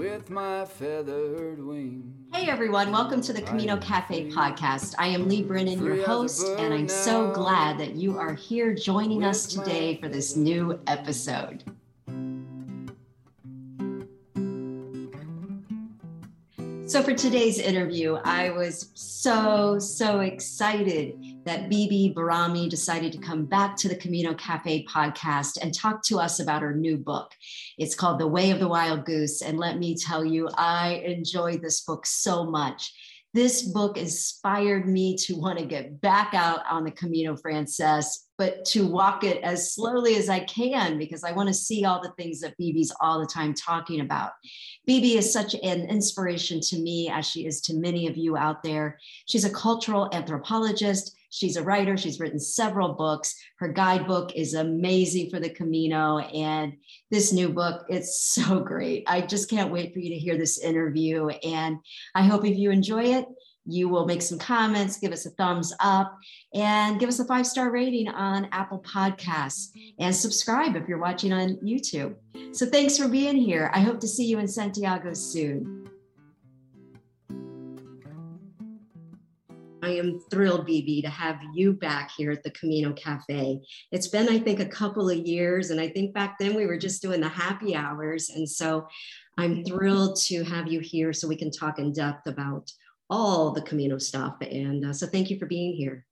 with my feathered wings. Hey everyone, welcome to the Camino Cafe podcast. I am Leigh Brennan, your host, and I'm so glad that you are here joining us today for this new episode. So, for today's interview, I was so, so excited that Beebe Bahrami decided to come back to the Camino Cafe podcast and talk to us about her new book. It's called The Way of the Wild Goose. And let me tell you, I enjoyed this book so much. This book inspired me to want to get back out on the Camino Frances, but to walk it as slowly as I can because I want to see all the things that Beebe's all the time talking about. Bibi is such an inspiration to me as she is to many of you out there. She's a cultural anthropologist. She's a writer. She's written several books. Her guidebook is amazing for the Camino. And this new book, it's so great. I just can't wait for you to hear this interview. And I hope if you enjoy it, you will make some comments, give us a thumbs up, and give us a five star rating on Apple Podcasts and subscribe if you're watching on YouTube. So thanks for being here. I hope to see you in Santiago soon. I am thrilled, Beebe, to have you back here at the Camino Cafe. It's been, I think, a couple of years, and I think back then we were just doing the happy hours. And so I'm thrilled to have you here so we can talk in depth about all the Camino stuff. And uh, so thank you for being here.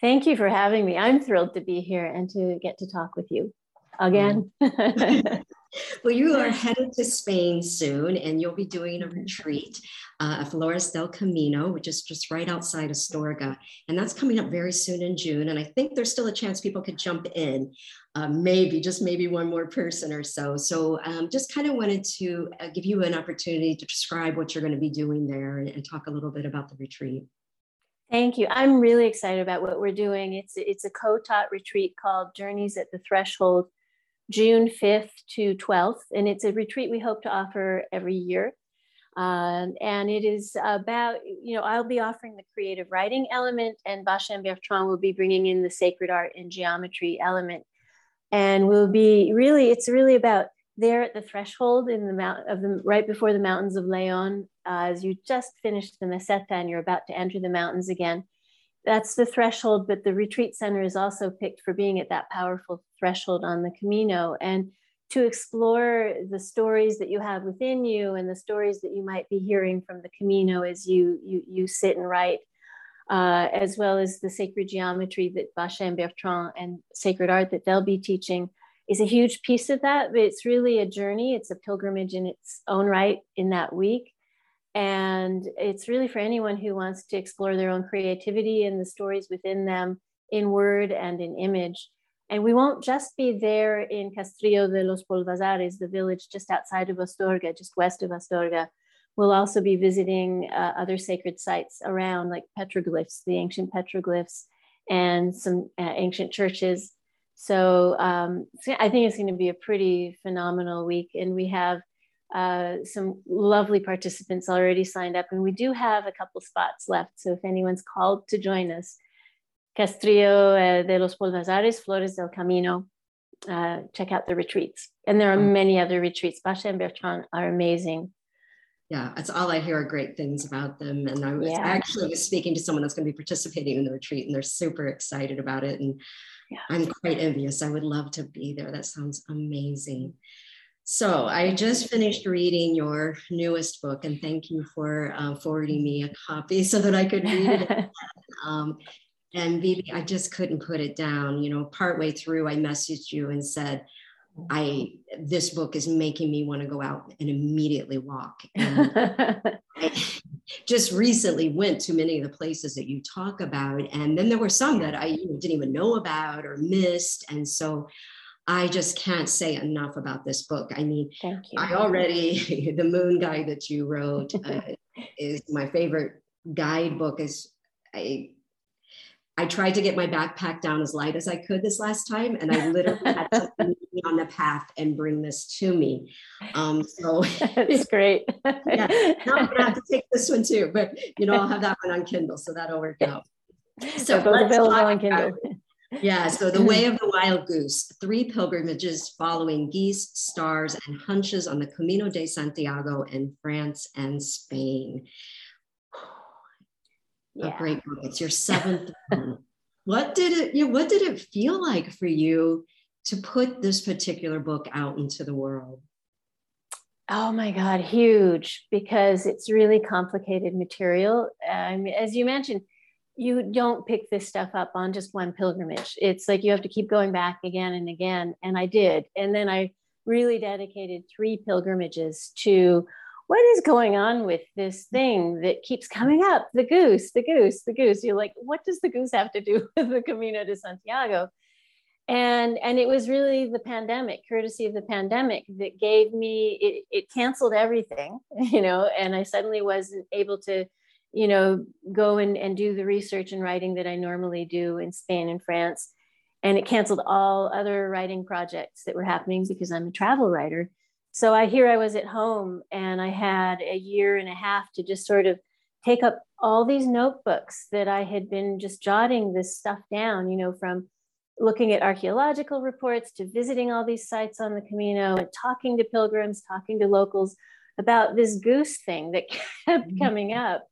Thank you for having me. I'm thrilled to be here and to get to talk with you again. well, you are headed to Spain soon, and you'll be doing a retreat uh, at Flores del Camino, which is just right outside Astorga. And that's coming up very soon in June. And I think there's still a chance people could jump in, uh, maybe, just maybe one more person or so. So um, just kind of wanted to uh, give you an opportunity to describe what you're going to be doing there and, and talk a little bit about the retreat. Thank you. I'm really excited about what we're doing. It's it's a co-taught retreat called Journeys at the Threshold June 5th to 12th. And it's a retreat we hope to offer every year. Um, and it is about, you know, I'll be offering the creative writing element, and Bachem Bertrand will be bringing in the sacred art and geometry element. And we'll be really, it's really about there at the threshold in the mount of the right before the mountains of Leon, uh, as you just finished the Meseta and you're about to enter the mountains again that's the threshold, but the retreat center is also picked for being at that powerful threshold on the Camino and to explore the stories that you have within you and the stories that you might be hearing from the Camino as you you, you sit and write, uh, as well as the sacred geometry that Bachem Bertrand and sacred art that they'll be teaching is a huge piece of that. But it's really a journey. It's a pilgrimage in its own right in that week. And it's really for anyone who wants to explore their own creativity and the stories within them in word and in image. And we won't just be there in Castrillo de los Polvazares, the village just outside of Astorga, just west of Astorga. We'll also be visiting uh, other sacred sites around, like petroglyphs, the ancient petroglyphs, and some uh, ancient churches. So, um, I think it's going to be a pretty phenomenal week. And we have uh, some lovely participants already signed up, and we do have a couple spots left. So if anyone's called to join us, Castrillo uh, de los Polvazares, Flores del Camino, uh, check out the retreats. And there are mm. many other retreats. Bachem and Bertrand are amazing. Yeah, that's all I hear are great things about them. And I was yeah. actually was speaking to someone that's going to be participating in the retreat, and they're super excited about it. And yeah. I'm quite envious. I would love to be there. That sounds amazing. So I just finished reading your newest book, and thank you for uh, forwarding me a copy so that I could read it. um, and Beebe, I just couldn't put it down. You know, partway through, I messaged you and said, "I this book is making me want to go out and immediately walk." And I just recently went to many of the places that you talk about, and then there were some that I didn't even know about or missed, and so I just can't say enough about this book. I mean, I already, the moon guide that you wrote uh, is my favorite guidebook is I, I tried to get my backpack down as light as I could this last time, and I literally had to be on the path and bring this to me. Um, so it's great. yeah, now I'm gonna have to take this one too, but you know I'll have that one on Kindle, so that'll work out. So both available on Kindle. Yeah, so The Way of the Wild Goose, three pilgrimages following geese, stars, and hunches on the Camino de Santiago in France and Spain. Yeah. A great book. It's your seventh one. What did it, you know, what did it feel like for you to put this particular book out into the world? Oh my God, huge, because it's really complicated material. Um, as you mentioned, you don't pick this stuff up on just one pilgrimage. It's like you have to keep going back again and again. And I did. And then I really dedicated three pilgrimages to what is going on with this thing that keeps coming up the goose, the goose, the goose. You're like, what does the goose have to do with the Camino de Santiago? and and it was really the pandemic courtesy of the pandemic that gave me it, it canceled everything you know and i suddenly wasn't able to you know go and, and do the research and writing that i normally do in spain and france and it canceled all other writing projects that were happening because i'm a travel writer so i here i was at home and i had a year and a half to just sort of take up all these notebooks that i had been just jotting this stuff down you know from looking at archaeological reports to visiting all these sites on the Camino and talking to pilgrims, talking to locals about this goose thing that kept mm-hmm. coming up.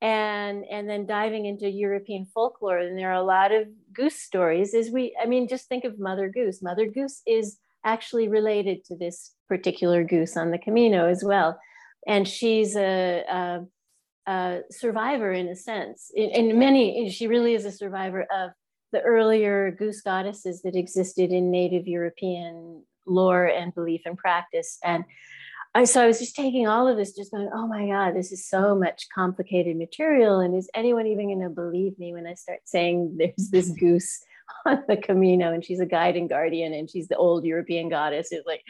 And, and then diving into European folklore. And there are a lot of goose stories. is we, I mean, just think of Mother Goose. Mother Goose is actually related to this particular goose on the Camino as well. And she's a, a, a survivor in a sense. In, in many, she really is a survivor of the earlier goose goddesses that existed in Native European lore and belief and practice. And I, so I was just taking all of this, just going, oh my God, this is so much complicated material. And is anyone even going to believe me when I start saying there's this goose on the Camino and she's a guide and guardian and she's the old European goddess? It's like,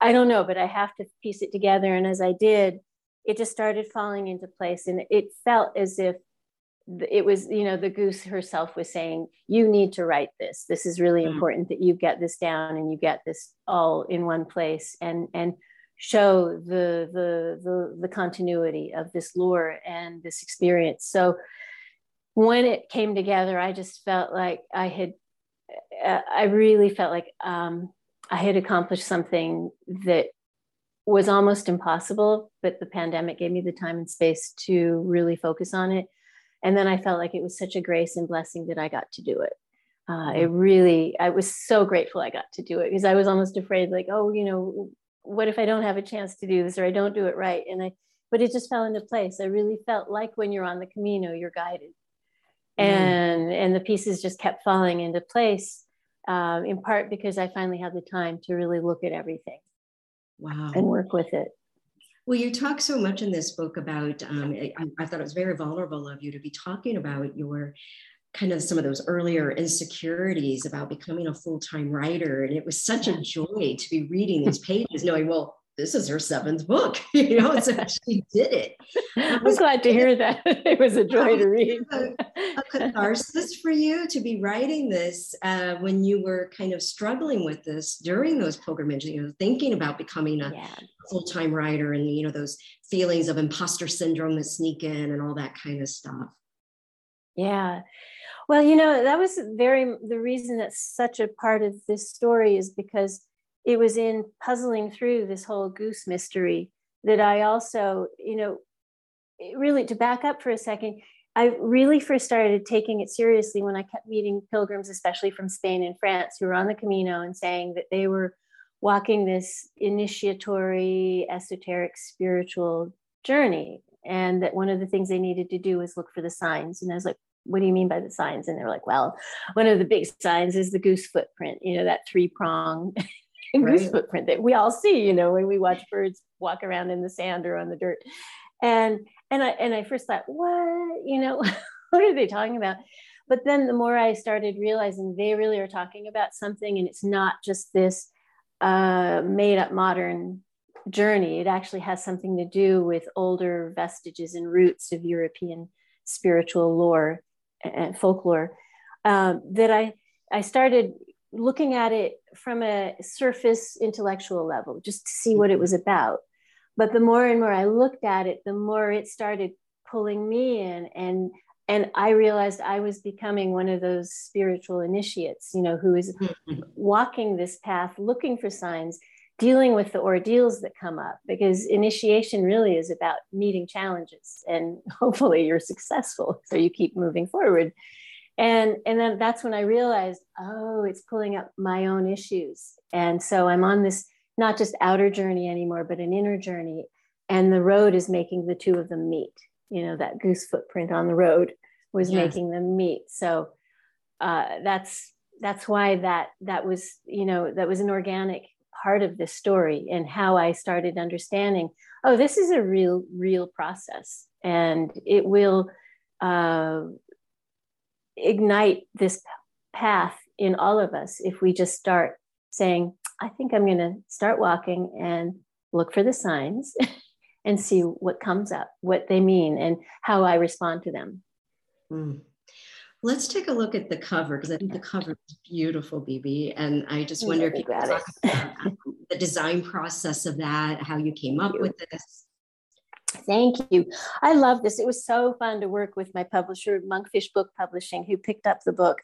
I don't know, but I have to piece it together. And as I did, it just started falling into place. And it felt as if it was you know the goose herself was saying you need to write this this is really mm. important that you get this down and you get this all in one place and and show the the the, the continuity of this lore and this experience. So when it came together i just felt like i had uh, i really felt like um, i had accomplished something that was almost impossible but the pandemic gave me the time and space to really focus on it. And then i felt like it was such a grace and blessing that i got to do it. Uh, it really i was so grateful i got to do it because i was almost afraid like oh you know what if i don't have a chance to do this or i don't do it right? And i but it just fell into place. I really felt like when you're on the camino you're guided. Mm. and and the pieces just kept falling into place um, in part because i finally had the time to really look at everything. Wow. And work with it. Well, you talk so much in this book about, um, I, I, thought it was very vulnerable of you to be talking about your kind of some of those earlier insecurities about becoming a full time writer. And it was such a joy to be reading these pages, knowing, well, this is her seventh book, you know, so she did it. I'm glad to hear that. it was a joy to read. a, a, catharsis for you to be writing this uh, when you were kind of struggling with this during those pilgrimages, you know, thinking about becoming a yeah. full-time writer and, you know, those feelings of imposter syndrome that sneak in and all that kind of stuff. Yeah. Well, you know, that was very the reason that's such a part of this story is because it was in puzzling through this whole goose mystery that I also, you know, really to back up for a second, I really first started taking it seriously when I kept meeting pilgrims, especially from Spain and France, who were on the Camino and saying that they were walking this initiatory, esoteric, spiritual journey. And that one of the things they needed to do was look for the signs. And I was like, what do you mean by the signs? And they're like, well, one of the big signs is the goose footprint, you know, that three prong right. goose footprint that we all see, you know, when we watch birds walk around in the sand or on the dirt. And and I and I first thought, what, you know, what are they talking about? But then the more I started realizing they really are talking about something, and it's not just this uh, made up modern journey. It actually has something to do with older vestiges and roots of European spiritual lore and folklore. Um, that I I started looking at it from a surface intellectual level, just to see what it was about. But the more and more I looked at it, the more it started pulling me in and and I realized I was becoming one of those spiritual initiates, you know, who is mm-hmm. walking this path, looking for signs, dealing with the ordeals that come up, because initiation really is about meeting challenges and hopefully you're successful. So you keep moving forward. And, and then that's when I realized, oh, it's pulling up my own issues. And so I'm on this not just outer journey anymore, but an inner journey. And the road is making the two of them meet you know that goose footprint on the road was yes. making them meet so uh, that's that's why that that was you know that was an organic part of this story and how i started understanding oh this is a real real process and it will uh, ignite this path in all of us if we just start saying i think i'm going to start walking and look for the signs and see what comes up, what they mean, and how I respond to them. Mm. Let's take a look at the cover because I think the cover is beautiful, Beebe. And I just wonder if you could talk about the design process of that, how you came up with this. Thank you. I love this. It was so fun to work with my publisher, Monkfish Book Publishing, who picked up the book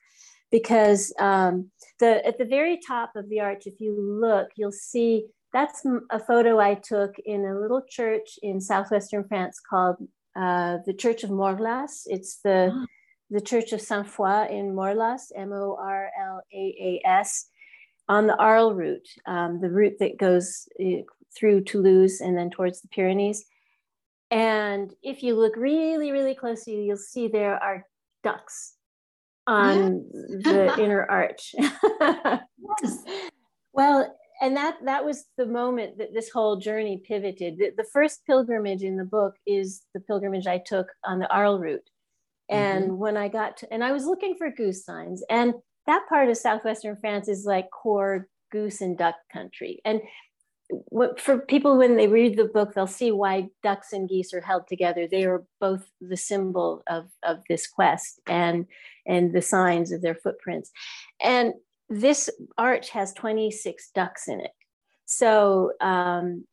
because um, the at the very top of the arch, if you look, you'll see that's a photo I took in a little church in southwestern France called uh, the Church of Morlaàs. It's the oh. The Church of Saint Foy in Morlaàs, M O R L A A S, on the Arles route, um, the route that goes uh, through Toulouse and then towards the Pyrenees. And if you look really, really closely, you'll see there are ducks on the inner arch. yes. Well, and that that was the moment that this whole journey pivoted. The, the, first pilgrimage in the book is the pilgrimage I took on the Arles route. And mm-hmm. when I got to, and I was looking for goose signs, and that part of southwestern France is like core goose and duck country. And what, for people when they read the book, they'll see why ducks and geese are held together. They are both the symbol of, of this quest and and the signs of their footprints. And this arch has 26 ducks in it. So, um,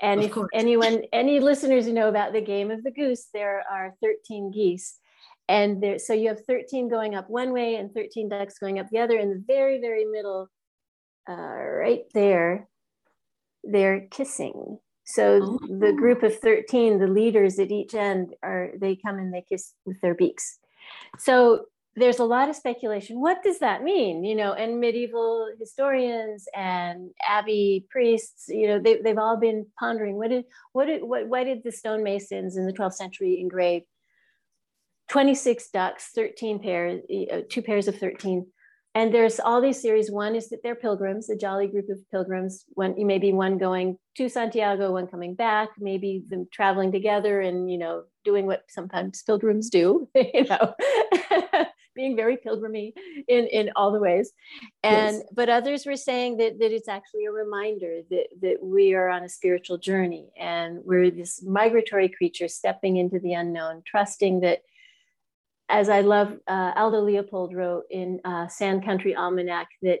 and if anyone, any listeners who know about the game of the goose, there are 13 geese. And there, so you have 13 going up one way and 13 ducks going up the other. In the very, very middle, uh, right there, they're kissing. So oh. the group of 13, the leaders at each end are, they come and they kiss with their beaks. So there's a lot of speculation. What does that mean? You know, and medieval historians and abbey priests, you know, they, they've all been pondering what did what did what why did the stonemasons in the 12th century engrave 26 ducks, 13 pairs, uh, two pairs of 13. And there's all these series. One is that they're pilgrims, a jolly group of pilgrims. One maybe one going to Santiago, one coming back, maybe them traveling together and you know doing what sometimes pilgrims do, you know, being very pilgrimy in, in all the ways. And yes. but others were saying that, that it's actually a reminder that, that we are on a spiritual journey and we're this migratory creature stepping into the unknown, trusting that as I love uh, Aldo Leopold wrote in uh, Sand County Almanac that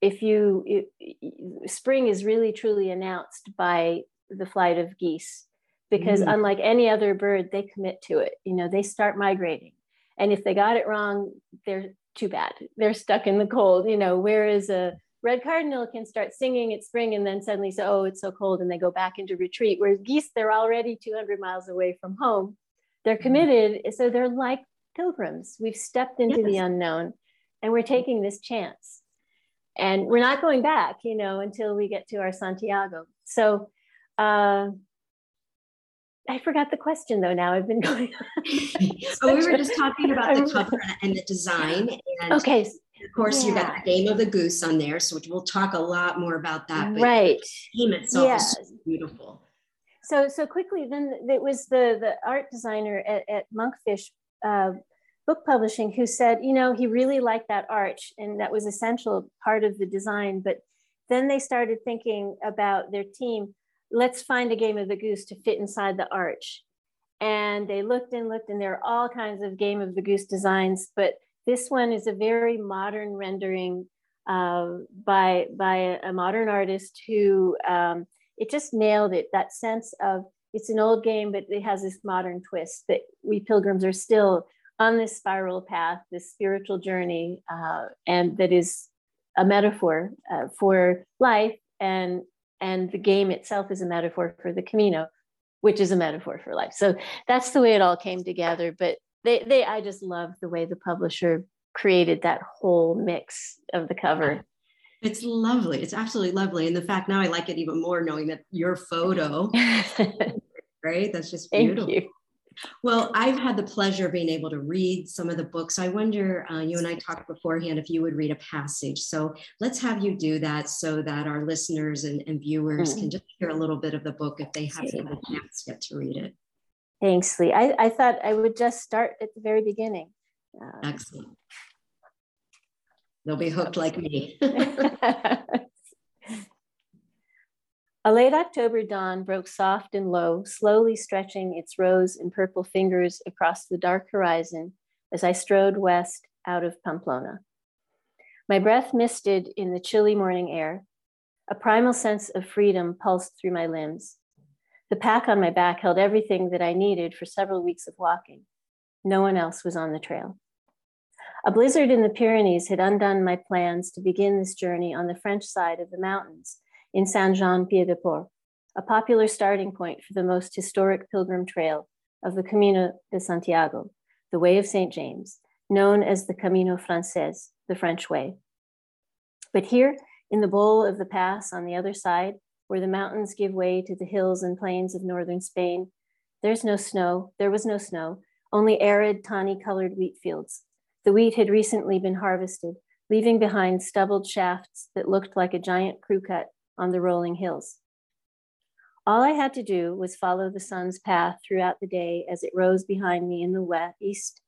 if you it, spring is really truly announced by the flight of geese because mm. unlike any other bird they commit to it. You know they start migrating. And if they got it wrong they're too bad. They're stuck in the cold you know whereas a red cardinal can start singing at spring and then suddenly say oh it's so cold and they go back into retreat. Whereas geese they're already 200 miles away from home. They're mm-hmm. committed so they're like pilgrims we've stepped into yes. the unknown and we're taking this chance and we're not going back you know until we get to our santiago so uh, I forgot the question though. Now I've been going. oh, we were just talking about the cover and the design. And okay. Of course, yeah. you got the game of the goose on there, so we'll talk a lot more about that. But right. The game itself yeah. is beautiful. So, so quickly, then it was the the art designer at, at Monkfish uh, Book Publishing who said, you know, he really liked that arch, and that was essential part of the design. But then they started thinking about their team let's find a game of the goose to fit inside the arch. And they looked and looked, and there are all kinds of game of the goose designs, but this one is a very modern rendering uh, by by a, modern artist who um, it just nailed it. That sense of it's an old game, but it has this modern twist that we pilgrims are still on this spiral path, this spiritual journey, uh, and that is a metaphor uh, for life, and and the game itself is a metaphor for the Camino, which is a metaphor for life. So that's the way it all came together. But they, they, I just love the way the publisher created that whole mix of the cover. It's lovely. It's absolutely lovely. And the fact now I like it even more knowing that your photo, right? That's just beautiful. Well, I've had the pleasure of being able to read some of the books. I wonder, uh, you and I talked beforehand, if you would read a passage. So let's have you do that so that our listeners and, and viewers mm. can just hear a little bit of the book if they haven't had a chance yet to read it. Thanks, Leigh. I, I thought I would just start at the very beginning. Um, Excellent. They'll be hooked like me. A late October dawn broke soft and low, slowly stretching its rose and purple fingers across the dark horizon as I strode west out of Pamplona. My breath misted in the chilly morning air. A primal sense of freedom pulsed through my limbs. The pack on my back held everything that I needed for several weeks of walking. No one else was on the trail. A blizzard in the Pyrenees had undone my plans to begin this journey on the French side of the mountains in Saint Jean Pied de Port, a popular starting point for the most historic pilgrim trail of the Camino de Santiago, the Way of St. James, known as the Camino Frances, the French Way. But here, in the bowl of the pass on the other side, where the mountains give way to the hills and plains of northern Spain, there's no snow, there was no snow, only arid, tawny colored wheat fields. The wheat had recently been harvested, leaving behind stubbled shafts that looked like a giant crew cut on the rolling hills. All I had to do was follow the sun's path throughout the day as it rose behind me in the west,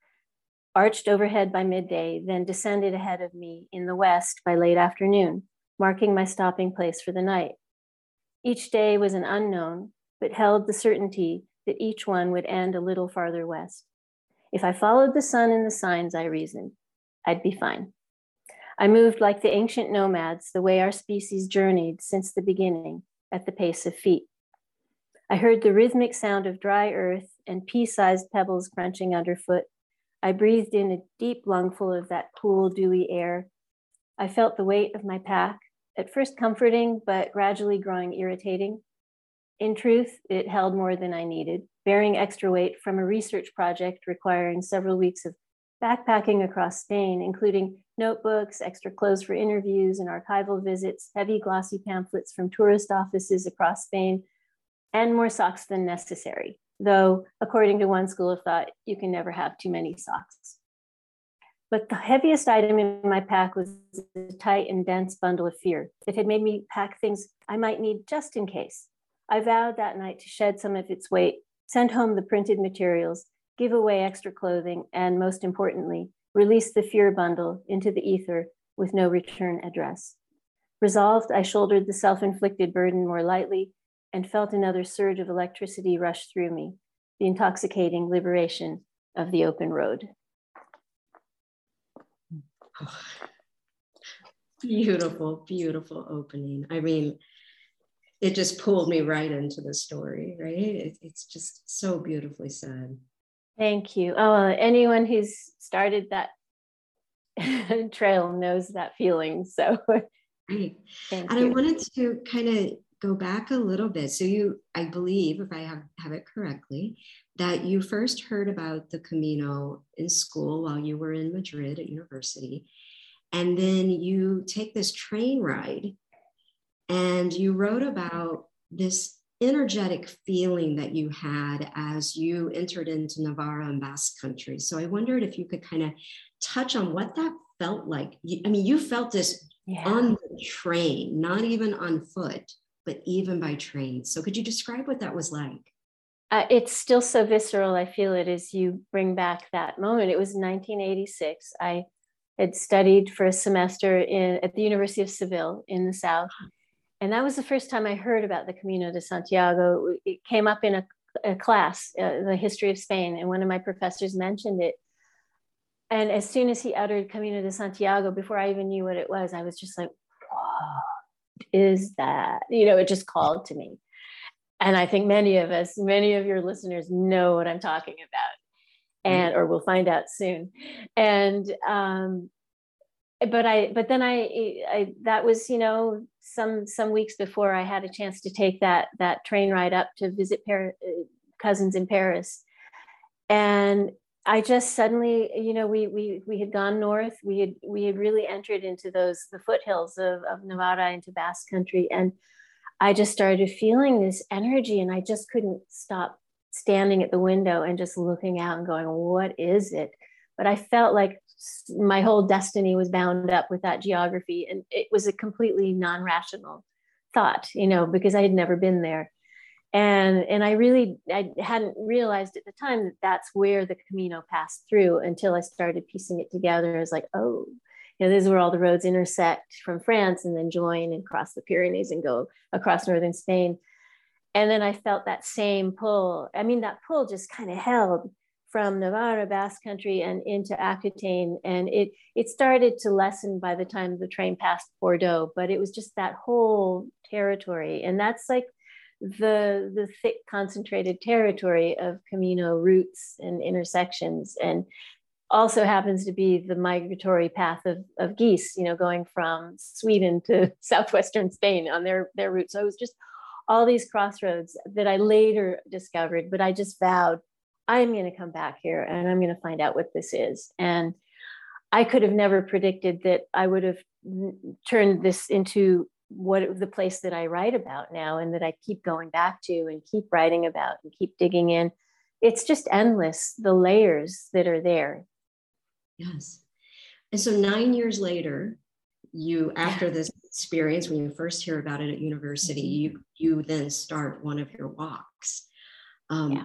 arched overhead by midday, then descended ahead of me in the west by late afternoon, marking my stopping place for the night. Each day was an unknown, but held the certainty that each one would end a little farther west. If I followed the sun and the signs, I reasoned, I'd be fine. I moved like the ancient nomads, the way our species journeyed since the beginning, at the pace of feet. I heard the rhythmic sound of dry earth and pea sized pebbles crunching underfoot. I breathed in a deep lungful of that cool, dewy air. I felt the weight of my pack, at first comforting, but gradually growing irritating. In truth, it held more than I needed, bearing extra weight from a research project requiring several weeks of backpacking across Spain, including notebooks, extra clothes for interviews and archival visits, heavy glossy pamphlets from tourist offices across Spain, and more socks than necessary. Though, according to one school of thought, you can never have too many socks. But the heaviest item in my pack was a tight and dense bundle of fear that had made me pack things I might need just in case. I vowed that night to shed some of its weight, send home the printed materials, give away extra clothing, and most importantly, release the fear bundle into the ether with no return address. Resolved, I shouldered the self inflicted burden more lightly and felt another surge of electricity rush through me, the intoxicating liberation of the open road. Beautiful, beautiful opening. I mean, it just pulled me right into the story, right? It, it's just so beautifully said. Thank you. Oh, anyone who's started that trail knows that feeling. So, right. and you. I wanted to kind of go back a little bit. So, you, I believe, if I have, have it correctly, that you first heard about the Camino in school while you were in Madrid at university. And then you take this train ride and you wrote about this energetic feeling that you had as you entered into Navarra and Basque country. So I wondered if you could kind of touch on what that felt like. I mean, you felt this yeah. on the train, not even on foot, but even by train. So could you describe what that was like? Uh, it's still so visceral. I feel it as you bring back that moment. It was 1986. I had studied for a semester in, at the University of Seville in the South and that was the first time I heard about the Camino de Santiago. It came up in a, a class, uh, the history of Spain, and one of my professors mentioned it. And as soon as he uttered Camino de Santiago, before I even knew what it was, I was just like, what is that? You know, it just called to me. And I think many of us, many of your listeners know what I'm talking about. and or we'll find out soon. And um, but I but then I, I that was you know some some weeks before I had a chance to take that that train ride up to visit uh, cousins in Paris, and I just suddenly you know we we we had gone north. We had we had really entered into those the foothills of, of Navarra into Basque country. And I just started feeling this energy and I just couldn't stop standing at the window and just looking out and going what is it? But I felt like my whole destiny was bound up with that geography and it was a completely non-rational thought you know because i had never been there. And and i really i hadn't realized at the time that that's where the camino passed through until i started piecing it together. I was like oh you know this is where all the roads intersect from france and then join and cross the pyrenees and go across northern spain. And then i felt that same pull. I mean that pull just kind of held from Navarra, Basque Country, and into Aquitaine. And it it started to lessen by the time the train passed Bordeaux, but it was just that whole territory. And that's like the the thick concentrated territory of Camino routes and intersections. And also happens to be the migratory path of, of geese, you know, going from Sweden to southwestern Spain on their, their route. So it was just all these crossroads that I later discovered, but I just vowed I'm going to come back here and I'm going to find out what this is. And I could have never predicted that I would have turned this into what the place that I write about now and that I keep going back to and keep writing about and keep digging in. It's just endless, the layers that are there. Yes. And so nine years later, you after this experience, when you first hear about it at university, mm-hmm. you you then start one of your walks. Um, yeah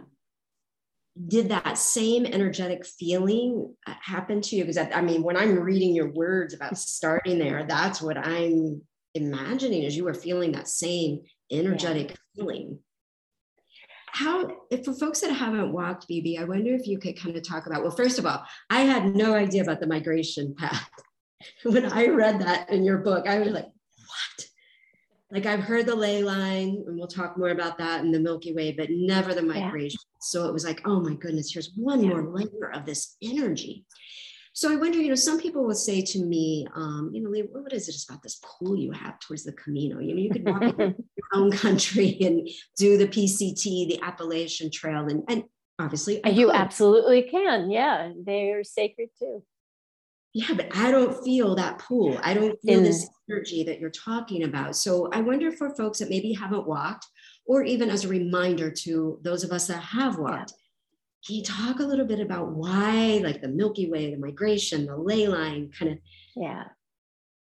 did that same energetic feeling uh, happen to you? Because I, I, mean, when I'm reading your words about starting there, that's what I'm imagining as you were feeling that same energetic yeah. feeling. How, if for folks that haven't walked Beebe, I wonder if you could kind of talk about, well, first of all, I had no idea about the migration path. when I read that in your book, I was like? Like I've heard the ley line, and we'll talk more about that in the Milky Way, but never the migration. Yeah. So it was like, oh my goodness, here's one yeah. more layer of this energy. So I wonder, you know, some people will say to me, um, you know, Leigh, what is it about this pull you have towards the Camino? You know, you could walk in your own country and do the PCT, the Appalachian Trail, and and obviously you absolutely can. Yeah, they're sacred too yeah, but I don't feel that pull. I don't feel this energy that you're talking about. So I wonder for folks that maybe haven't walked, or even as a reminder to those of us that have walked, can you talk a little bit about why, like the Milky Way, the migration, the ley line, kind of, yeah,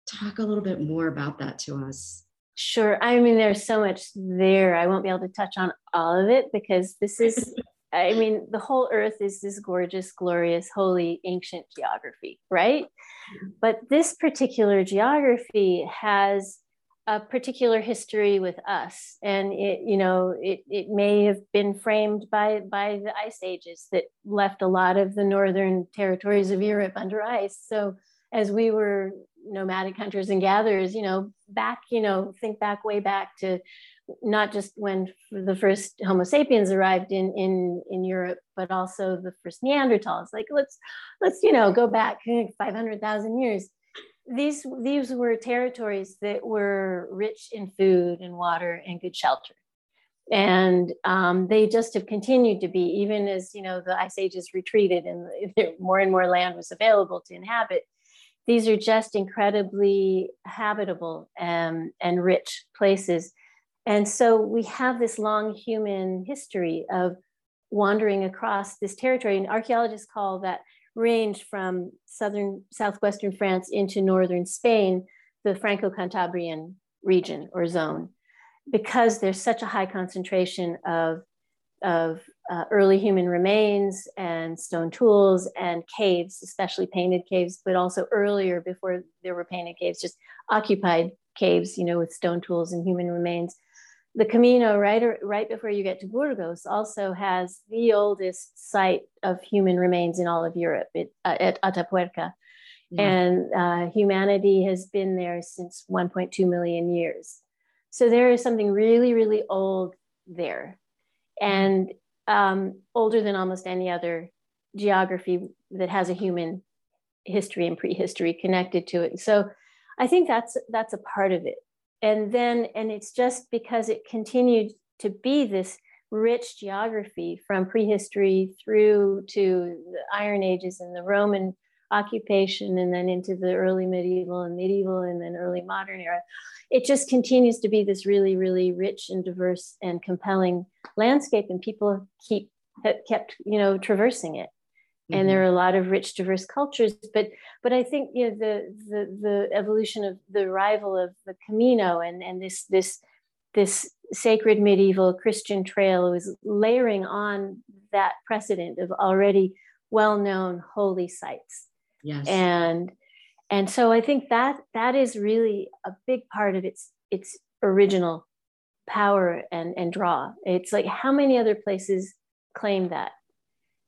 talk a little bit more about that to us. Sure. I mean, there's so much there. I won't be able to touch on all of it because this is I mean, the whole earth is this gorgeous, glorious, holy, ancient geography, right? But this particular geography has a particular history with us. And it, you know, it, it may have been framed by, by the ice ages that left a lot of the northern territories of Europe under ice. So as we were nomadic hunters and gatherers, you know, back, you know, think back way back to not just when the first Homo sapiens arrived in in in Europe, but also the first Neanderthals. Like let's let's you know go back hundred thousand years. These these were territories that were rich in food and water and good shelter, and um, they just have continued to be even as you know the ice ages retreated and more and more land was available to inhabit. These are just incredibly habitable and, and rich places and so we have this long human history of wandering across this territory. And archaeologists call that range from southern, southwestern France into northern Spain, the Franco Cantabrian region or zone, because there's such a high concentration of, of uh, early human remains and stone tools and caves, especially painted caves, but also earlier before there were painted caves, just occupied caves, you know, with stone tools and human remains the Camino, right, right before you get to Burgos, also has the oldest site of human remains in all of Europe it, uh, at Atapuerca. Yeah. And uh, humanity has been there since 1.2 million years. So there is something really, really old there and um, older than almost any other geography that has a human history and prehistory connected to it. So I think that's that's a part of it. And then and it's just because it continued to be this rich geography from prehistory through to the Iron Ages and the Roman occupation and then into the early medieval and medieval and then early modern era. It just continues to be this really, really rich and diverse and compelling landscape, and people keep kept, you know, traversing it. Mm-hmm. And there are a lot of rich, diverse cultures, but but I think you know the the the evolution of the arrival of the Camino and and this this this sacred medieval Christian trail was layering on that precedent of already well-known holy sites Yes. And and so I think that that is really a big part of its its original power and and draw. It's like how many other places claim that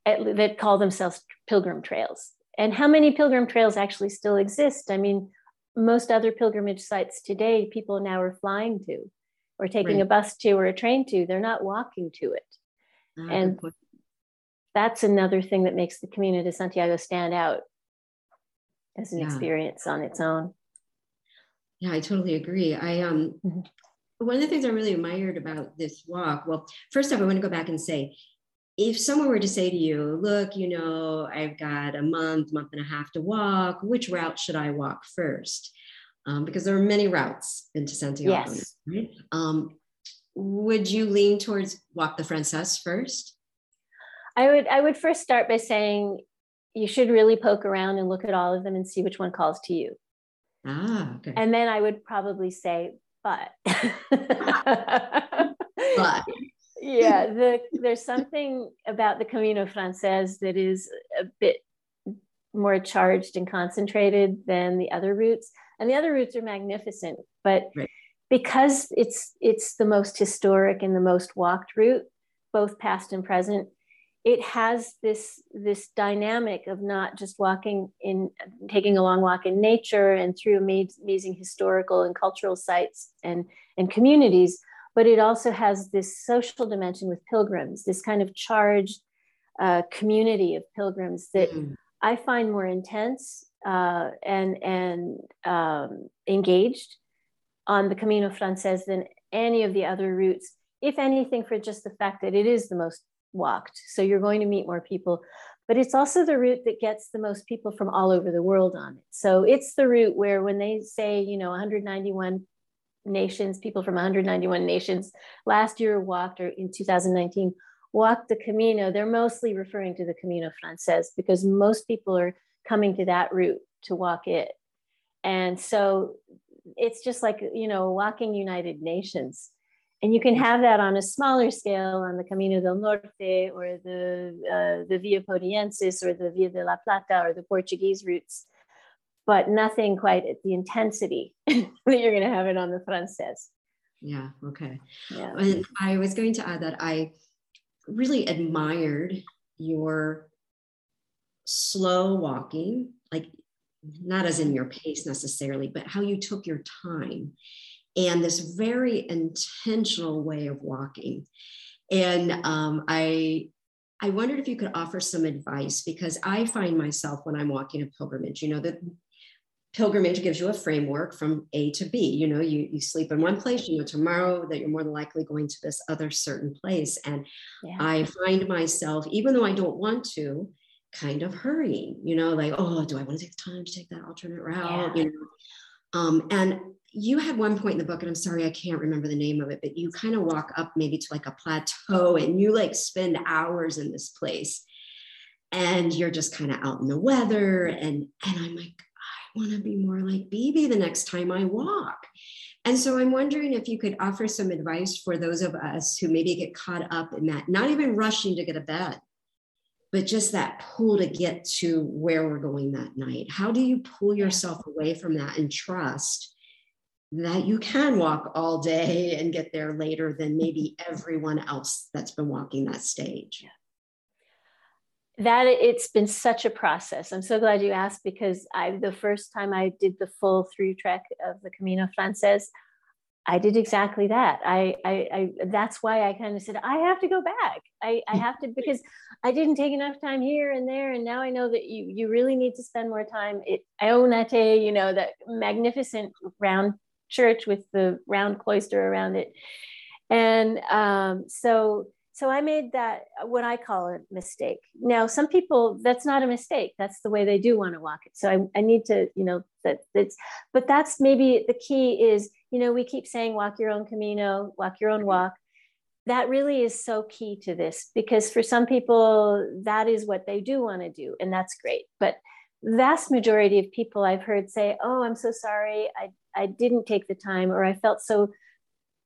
at, that call themselves pilgrim trails, and how many pilgrim trails actually still exist? I mean, most other pilgrimage sites today, people now are flying to, or taking right. a bus to, or a train to. They're not walking to it, ah, and that's another thing that makes the Camino de Santiago stand out as an yeah. experience on its own. Yeah, I totally agree. I um mm-hmm. one of the things I really admired about this walk, well, first off, I want to go back and say, if someone were to say to you, look, you know, I've got a month, month and a half to walk, which route should I walk first? Um, because there are many routes into Santiago. Yes. Right? Um, would you lean towards walk the Frances first? I would I would first start by saying you should really poke around and look at all of them and see which one calls to you. Ah, okay. And then I would probably say, but. but. yeah, the, there's something about the Camino Frances that is a bit more charged and concentrated than the other routes. And the other routes are magnificent, but right. because it's it's the most historic and the most walked route, both past and present, it has this this dynamic of not just walking in taking a long walk in nature and through amazing historical and cultural sites and and communities but it also has this social dimension with pilgrims this kind of charged uh, community of pilgrims that mm. i find more intense uh, and and um, engaged on the camino frances than any of the other routes if anything for just the fact that it is the most walked. So you're going to meet more people. But it's also the route that gets the most people from all over the world on it. So it's the route where when they say, you know, 191 nations, people from 191 nations last year walked or in 2019 walked the Camino, they're mostly referring to the Camino Frances because most people are coming to that route to walk it. And so it's just like, you know, walking United Nations and you can have that on a smaller scale on the Camino del Norte or the, uh, the Via Podiensis or the Via de la Plata or the Portuguese routes, but nothing quite at the intensity that you're going to have it on the Frances. Yeah, okay. Yeah. And I was going to add that I really admired your slow walking, like not as in your pace necessarily, but how you took your time and this very intentional way of walking. And um, I, I wondered if you could offer some advice because I find myself when I'm walking a pilgrimage, you know, that pilgrimage gives you a framework from A to B. You know, you, you sleep in one place, you know, tomorrow that you're more than likely going to this other certain place. And yeah. I find myself, even though I don't want to, kind of hurrying, you know, like, oh, do I want to take the time to take that alternate route? Yeah. You know, um, and you had one point in the book, and I'm sorry, I can't remember the name of it, but you kind of walk up maybe to like a plateau and you like spend hours in this place and you're just kind of out in the weather. And, and I'm like, I want to be more like Beebe the next time I walk. And so I'm wondering if you could offer some advice for those of us who maybe get caught up in that, not even rushing to get a bed, but just that pull to get to where we're going that night. How do you pull yourself away from that and trust that you can walk all day and get there later than maybe everyone else that's been walking that stage. That it's been such a process. I'm so glad you asked because I the first time I did the full through trek of the Camino Frances, I did exactly that. I, I, I that's why I kind of said I have to go back. I, I have to because I didn't take enough time here and there, and now I know that you you really need to spend more time. It Eunate, you know, that magnificent round church with the round cloister around it, and um, so so I made that what I call a mistake. Now, some people that's not a mistake. That's the way they do want to walk it. So I, I need to, you know, that that's but that's maybe the key is, you know, we keep saying walk your own camino, walk your own walk. That really is so key to this because for some people that is what they do want to do, and that's great. But vast majority of people I've heard say, "Oh, I'm so sorry, I I didn't take the time, or I felt so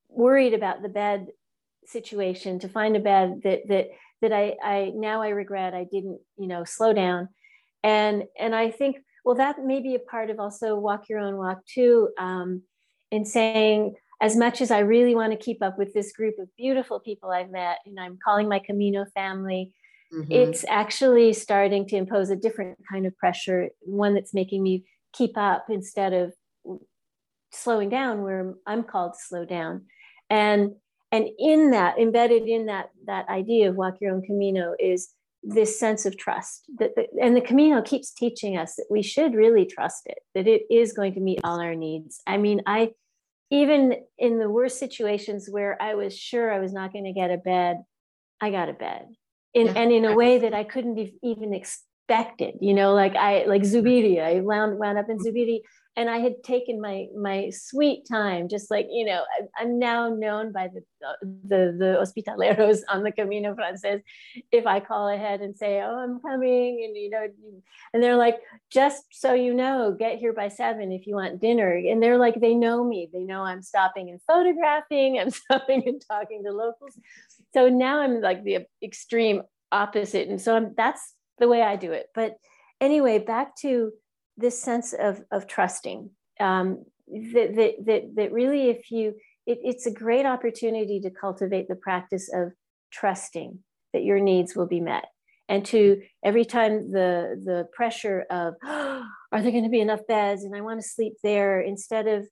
worried about the bed situation to find a bed that that that I, I now I regret I didn't you know slow down and and I think well that may be a part of also walk your own walk too um, in saying as much as I really want to keep up with this group of beautiful people I've met and I'm calling my Camino family mm-hmm. it's actually starting to impose a different kind of pressure one that's making me keep up instead of slowing down where I'm called to slow down. And and in that embedded in that that idea of walk your own camino is this sense of trust that the, and the camino keeps teaching us that we should really trust it that it is going to meet all our needs. I mean i even in the worst situations where i was sure i was not going to get a bed i got a bed. In, yeah. and in a way that i couldn't even expect it you know like i like zubiri i wound, wound up in zubiri and I had taken my my sweet time, just like you know, I'm now known by the the the hospitaleros on the Camino Frances. If I call ahead and say, "Oh, I'm coming," and you know, and they're like, "Just so you know, get here by seven if you want dinner," and they're like, they know me, they know I'm stopping and photographing, I'm stopping and talking to locals. So now I'm like the extreme opposite, and so I'm, that's the way I do it. But anyway, back to this sense of, of trusting um, that, that, that, that really if you it, it's a great opportunity to cultivate the practice of trusting that your needs will be met and to every time the the pressure of oh, are there going to be enough beds and i want to sleep there instead of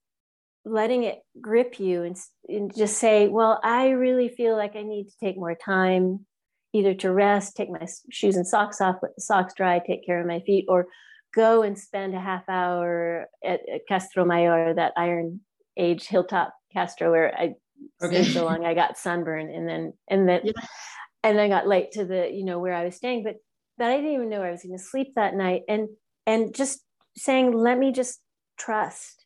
letting it grip you and, and just say well i really feel like i need to take more time either to rest take my shoes and socks off let the socks dry take care of my feet or go and spend a half hour at, at Castromaior, that Iron Age hilltop Castro, where I okay. stayed so long I got sunburned, and then and then yeah. and I got late to the you know where I was staying, but but I didn't even know I was going to sleep that night, and and just saying, let me just trust.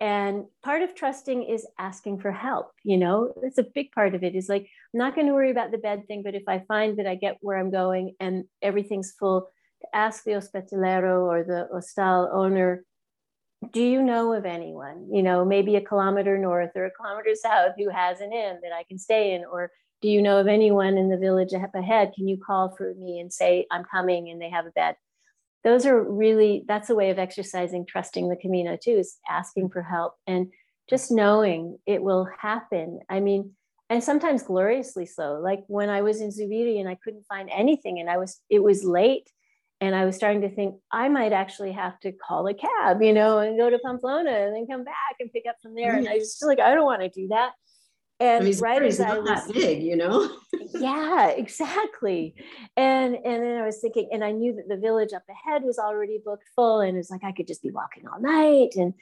And part of trusting is asking for help. You know, it's a big part of it. Is like I'm not going to worry about the bed thing, but if I find that I get where I'm going and everything's full, ask the hospitalero or the hostel owner, do you know of anyone, you know, maybe a kilometer north or a kilometer south who has an inn that I can stay in? Or do you know of anyone in the village ahead? Can you call for me and say, I'm coming and they have a bed? Those are really, that's a way of exercising trusting the Camino too, is asking for help and just knowing it will happen. I mean, and sometimes gloriously so. Like when I was in Zubiri and I couldn't find anything and I was, it was late and I was starting to think I might actually have to call a cab, you know, and go to Pamplona and then come back and pick up from there. And I was just like, I don't want to do that. And I mean, right as I was that big, you know. yeah, exactly. And and then I was thinking, and I knew that the village up ahead was already booked full, and it's like I could just be walking all night. And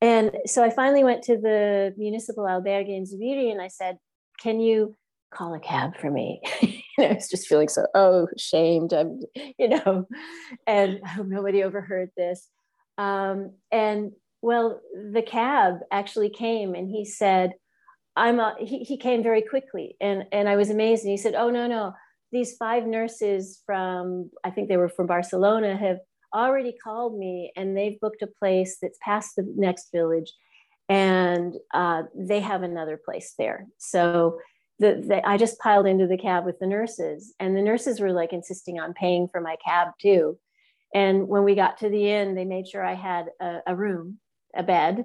and so I finally went to the municipal albergue in Zubiri and I said, Can you call a cab for me? I was just feeling so oh shamed. I'm, you know, and I hope nobody overheard this. Um, and well, the cab actually came and he said, I'm a, he, he came very quickly and, and I was amazed. And he said, Oh no, no, these five nurses from, I think they were from Barcelona have already called me and they've booked a place that's past the next village and uh, they have another place there. So the, the, I just piled into the cab with the nurses, and the nurses were like insisting on paying for my cab too. And when we got to the inn, they made sure I had a, a room, a bed,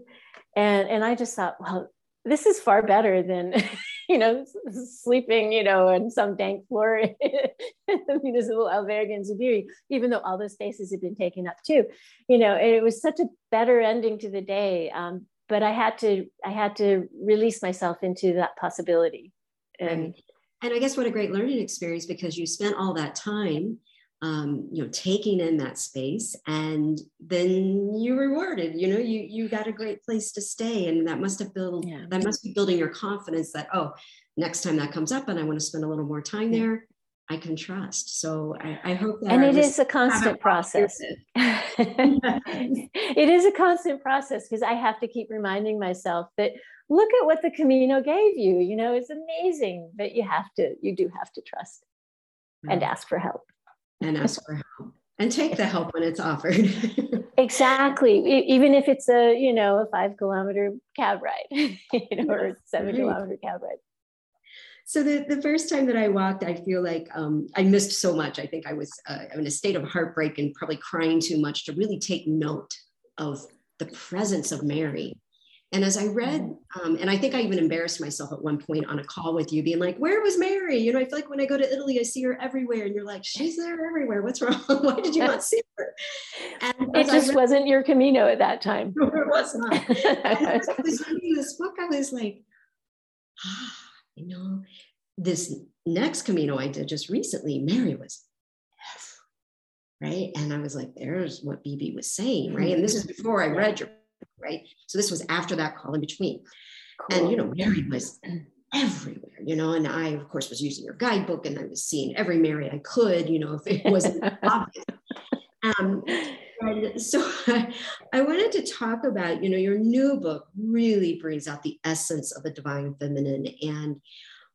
and and I just thought, well, this is far better than you know sleeping you know on some dank floor in the municipal albergue in Zubiri, even though all those spaces had been taken up too. You know, it was such a better ending to the day. Um, but I had to I had to release myself into that possibility. And right. and I guess what a great learning experience because you spent all that time um, you know taking in that space and then you rewarded you know you you got a great place to stay and that must have built yeah. that must be building your confidence that oh next time that comes up and i want to spend a little more time there i can trust. So i, I hope that and it is a constant process. it is a constant process because i have to keep reminding myself that look at what the camino gave you you know it's amazing but you have to you do have to trust and ask for help and ask for help and take the help when it's offered. exactly. Even if it's a, you know, a five kilometer cab ride, you know, or seven right. kilometer cab ride. So the, the first time that I walked, I feel like um, I missed so much. I think I was uh, in a state of heartbreak and probably crying too much to really take note of the presence of Mary and as I read, mm-hmm. um, and I think I even embarrassed myself at one point on a call with you, being like, "Where was Mary?" You know, I feel like when I go to Italy, I see her everywhere, and you're like, "She's there everywhere. What's wrong? Why did you not see her?" And it just read, wasn't your Camino at that time. it was not. and I was reading this book, I was like, ah, you know, this next Camino I did just recently, Mary was right, and I was like, "There's what Beebe was saying," right, and this is before I read your right? So this was after that call in between. Cool. And, you know, Mary was everywhere, you know, and I, of course, was using your guidebook and I was seeing every Mary I could, you know, if it wasn't obvious. Um, and so I wanted to talk about, you know, your new book really brings out the essence of the divine feminine. And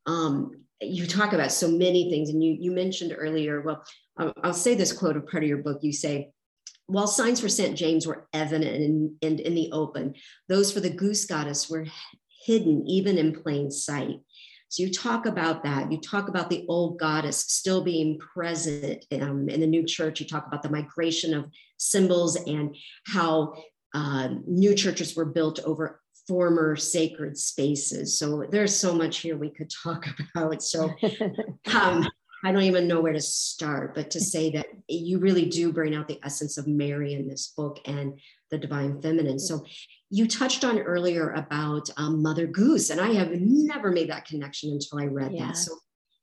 um, you talk about so many things. And you, you mentioned earlier, well, I'll, I'll say this quote of part of your book. You say, while signs for St. James were evident and, and in the open, those for the goose goddess were hidden even in plain sight. So you talk about that. You talk about the old goddess still being present um, in the new church. You talk about the migration of symbols and how uh, new churches were built over former sacred spaces. So there's so much here we could talk about. So um, I don't even know where to start, but to say that you really do bring out the essence of Mary in this book and the divine feminine. So you touched on earlier about um, Mother Goose, and I have never made that connection until I read yeah. that. So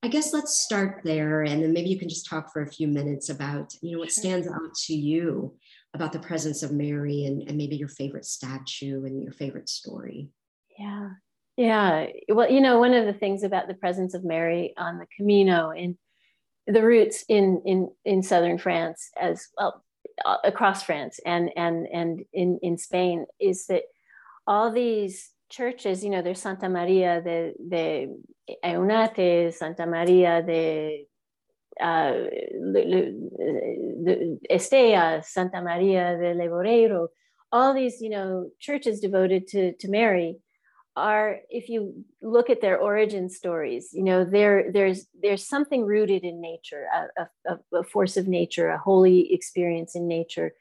I guess let's start there, and then maybe you can just talk for a few minutes about you know what stands out to you about the presence of Mary and, and maybe your favorite statue and your favorite story. Yeah. Yeah. Well, you know, one of the things about the presence of Mary on the Camino and the roots in in in southern France as well uh, across France and and and in in Spain is that all these churches, you know, there's Santa Maria de, de Eunate, Santa Maria de uh, Estella, Santa Maria de Leboreiro, all these, you know, churches devoted to, to Mary are if you look at their origin stories you know there there's there's something rooted in nature a, a, a force of nature a holy experience in nature.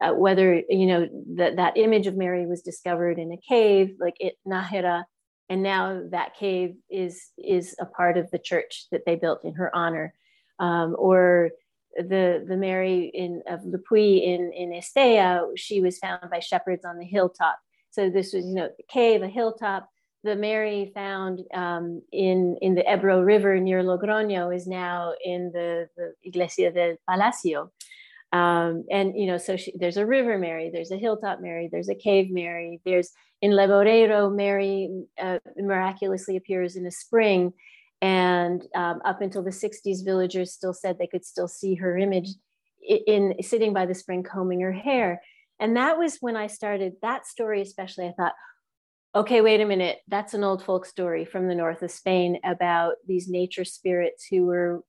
Uh, whether you know that that image of mary was discovered in a cave like it Nájera and now that cave is is a part of the church that they built in her honor. Um, or the the mary in of Le Puy in in Estella she was found by shepherds on the hilltop so this was, you know, the cave, a hilltop. The Mary found um, in in the Ebro River near Logroño is now in the, the Iglesia del Palacio. Um, and you know, so she, there's a river Mary, there's a hilltop Mary, there's a cave Mary, there's in Leboreiro Mary uh, miraculously appears in a spring, and um, up until the 60s, villagers still said they could still see her image in, in sitting by the spring combing her hair. And that was when I started that story, especially. I thought, okay, wait a minute, that's an old folk story from the north of Spain about these nature spirits who were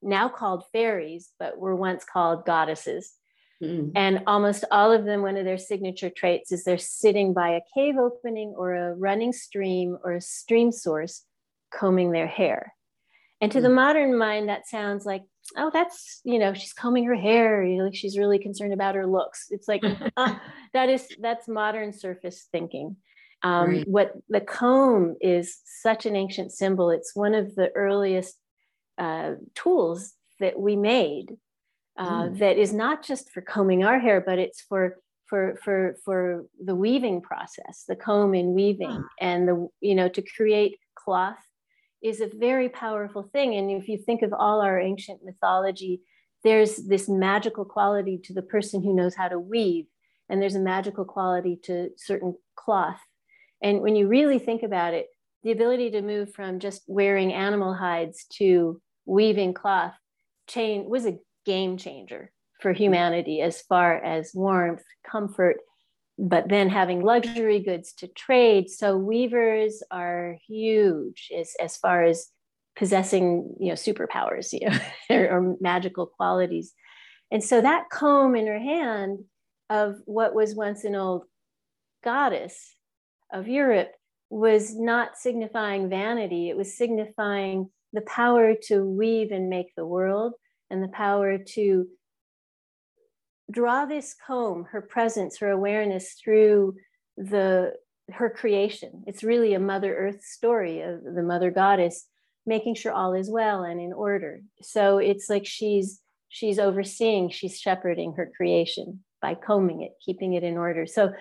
now called fairies, but were once called goddesses. Mm-hmm. And almost all of them, one of their signature traits is they're sitting by a cave opening or a running stream or a stream source, combing their hair. And to mm-hmm. the mm. modern mind, that sounds like oh that's you know she's combing her hair like she's really concerned about her looks it's like uh, that is that's modern surface thinking um, right. what the comb is such an ancient symbol it's one of the earliest uh, tools that we made uh, mm. that is not just for combing our hair but it's for for for for the weaving process the comb in weaving ah. and the you know to create cloth is a very powerful thing. And if you think of all our ancient mythology there's this magical quality to the person who knows how to weave and there's a magical quality to certain cloth. And when you really think about it the ability to move from just wearing animal hides to weaving cloth chain was a game changer for humanity as far as warmth, comfort, but then having luxury goods to trade. So weavers are huge as, as far as possessing, you know, superpowers, you know, or, or magical qualities. And so that comb in her hand of what was once an old goddess of Europe was not signifying vanity. It was signifying the power to weave and make the world and the power to draw this comb, her presence, her awareness through the her creation. It's really a Mother Earth story of the Mother Goddess making sure all is well and in order. So it's like she's she's overseeing, she's shepherding her creation by combing it, keeping it in order. So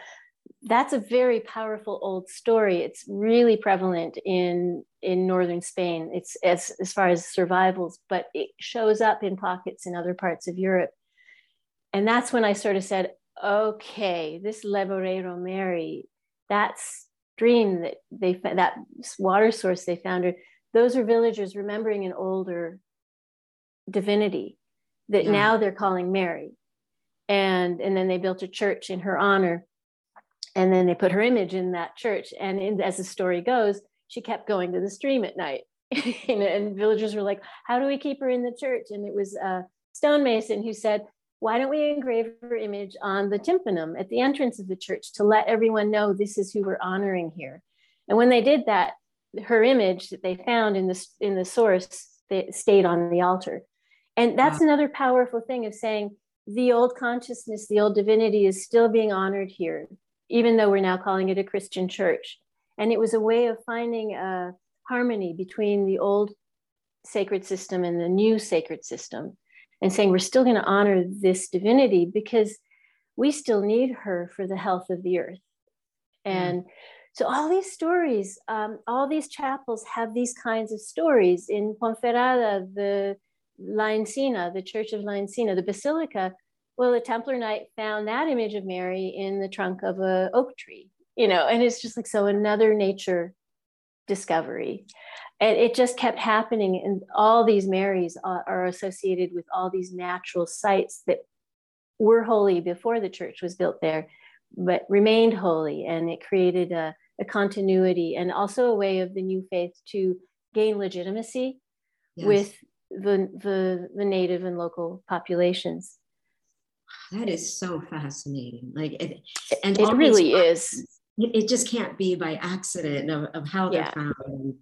that's a very powerful old story. It's really prevalent in in northern Spain. It's as as far as survivals, but it shows up in pockets in other parts of Europe and that's when I sort of said, okay, this Leboreiro Mary, that stream that they that water source they found her, those are villagers remembering an older divinity that yeah. now they're calling Mary. And and then they built a church in her honor. And then they put her image in that church. And in, as the story goes, she kept going to the stream at night. and, villagers were like, how do we keep her in the church? And it was a stonemason who said, why don't we engrave her image on the tympanum at the entrance of the church to let everyone know this is who we're honoring here? And when they did that, her image that they found in the, in the source they stayed on the altar. And that's wow. another powerful thing of saying the old consciousness, the old divinity is still being honored here, even though we're now calling it a Christian church. And it was a way of finding a harmony between the old sacred system and the new sacred system and saying we're still going to honor this divinity because we still need her for the health of the earth. And mm. so all these stories, um, all these chapels have these kinds of stories. In Ponferrada, the La Encina, the Church of La Encina, the Basilica, well, the Templar Knight found that image of Mary in the trunk of a oak tree, you know, and it's just like so another nature discovery. And it just kept happening and all these marys are, are associated with all these natural sites that were holy before the church was built there but remained holy and it created a, a continuity and also a way of the new faith to gain legitimacy yes. with the, the the native and local populations. That is so fascinating. Like it, and it really is it just can't be by accident of, of how they're found.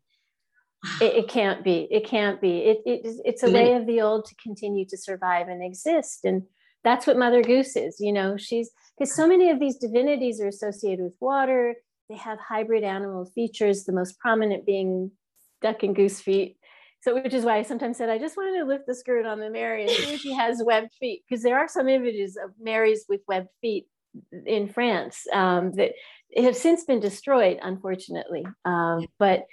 It, it, can't be it can't be. It, it it's a way of the old to continue to survive and exist and that's what mother goose is you know? She's because so many of these divinities are associated with water. They have hybrid animal features the most prominent being duck and goose feet. So which is why i sometimes said i just wanted to lift the skirt on the mary and see if she has webbed feet because there are some images of marys with webbed feet in france um, that have since been destroyed unfortunately um, but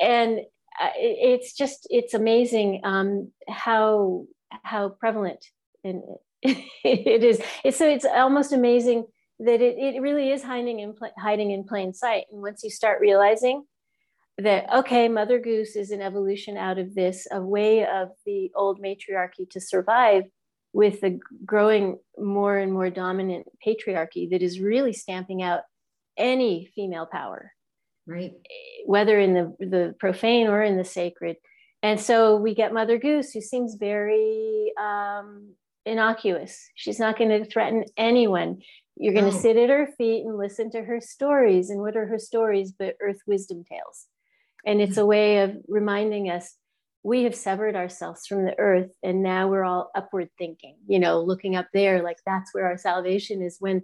and uh, it's just it's amazing um, how how prevalent and it is. It's so it's almost amazing that it, it really is hiding in hiding in plain sight. And once you start realizing that okay, Mother Goose is an evolution out of this, a way of the old matriarchy to survive with the growing more and more dominant patriarchy that is really stamping out any female power right. whether in the the profane or in the sacred. And so we get mother goose who seems very um, innocuous. She's not going to threaten anyone. You're going to oh. sit at her feet and listen to her stories and what are her stories but earth wisdom tales. And it's a way of reminding us we have severed ourselves from the earth and now we're all upward thinking you know looking up there like that's where our salvation is when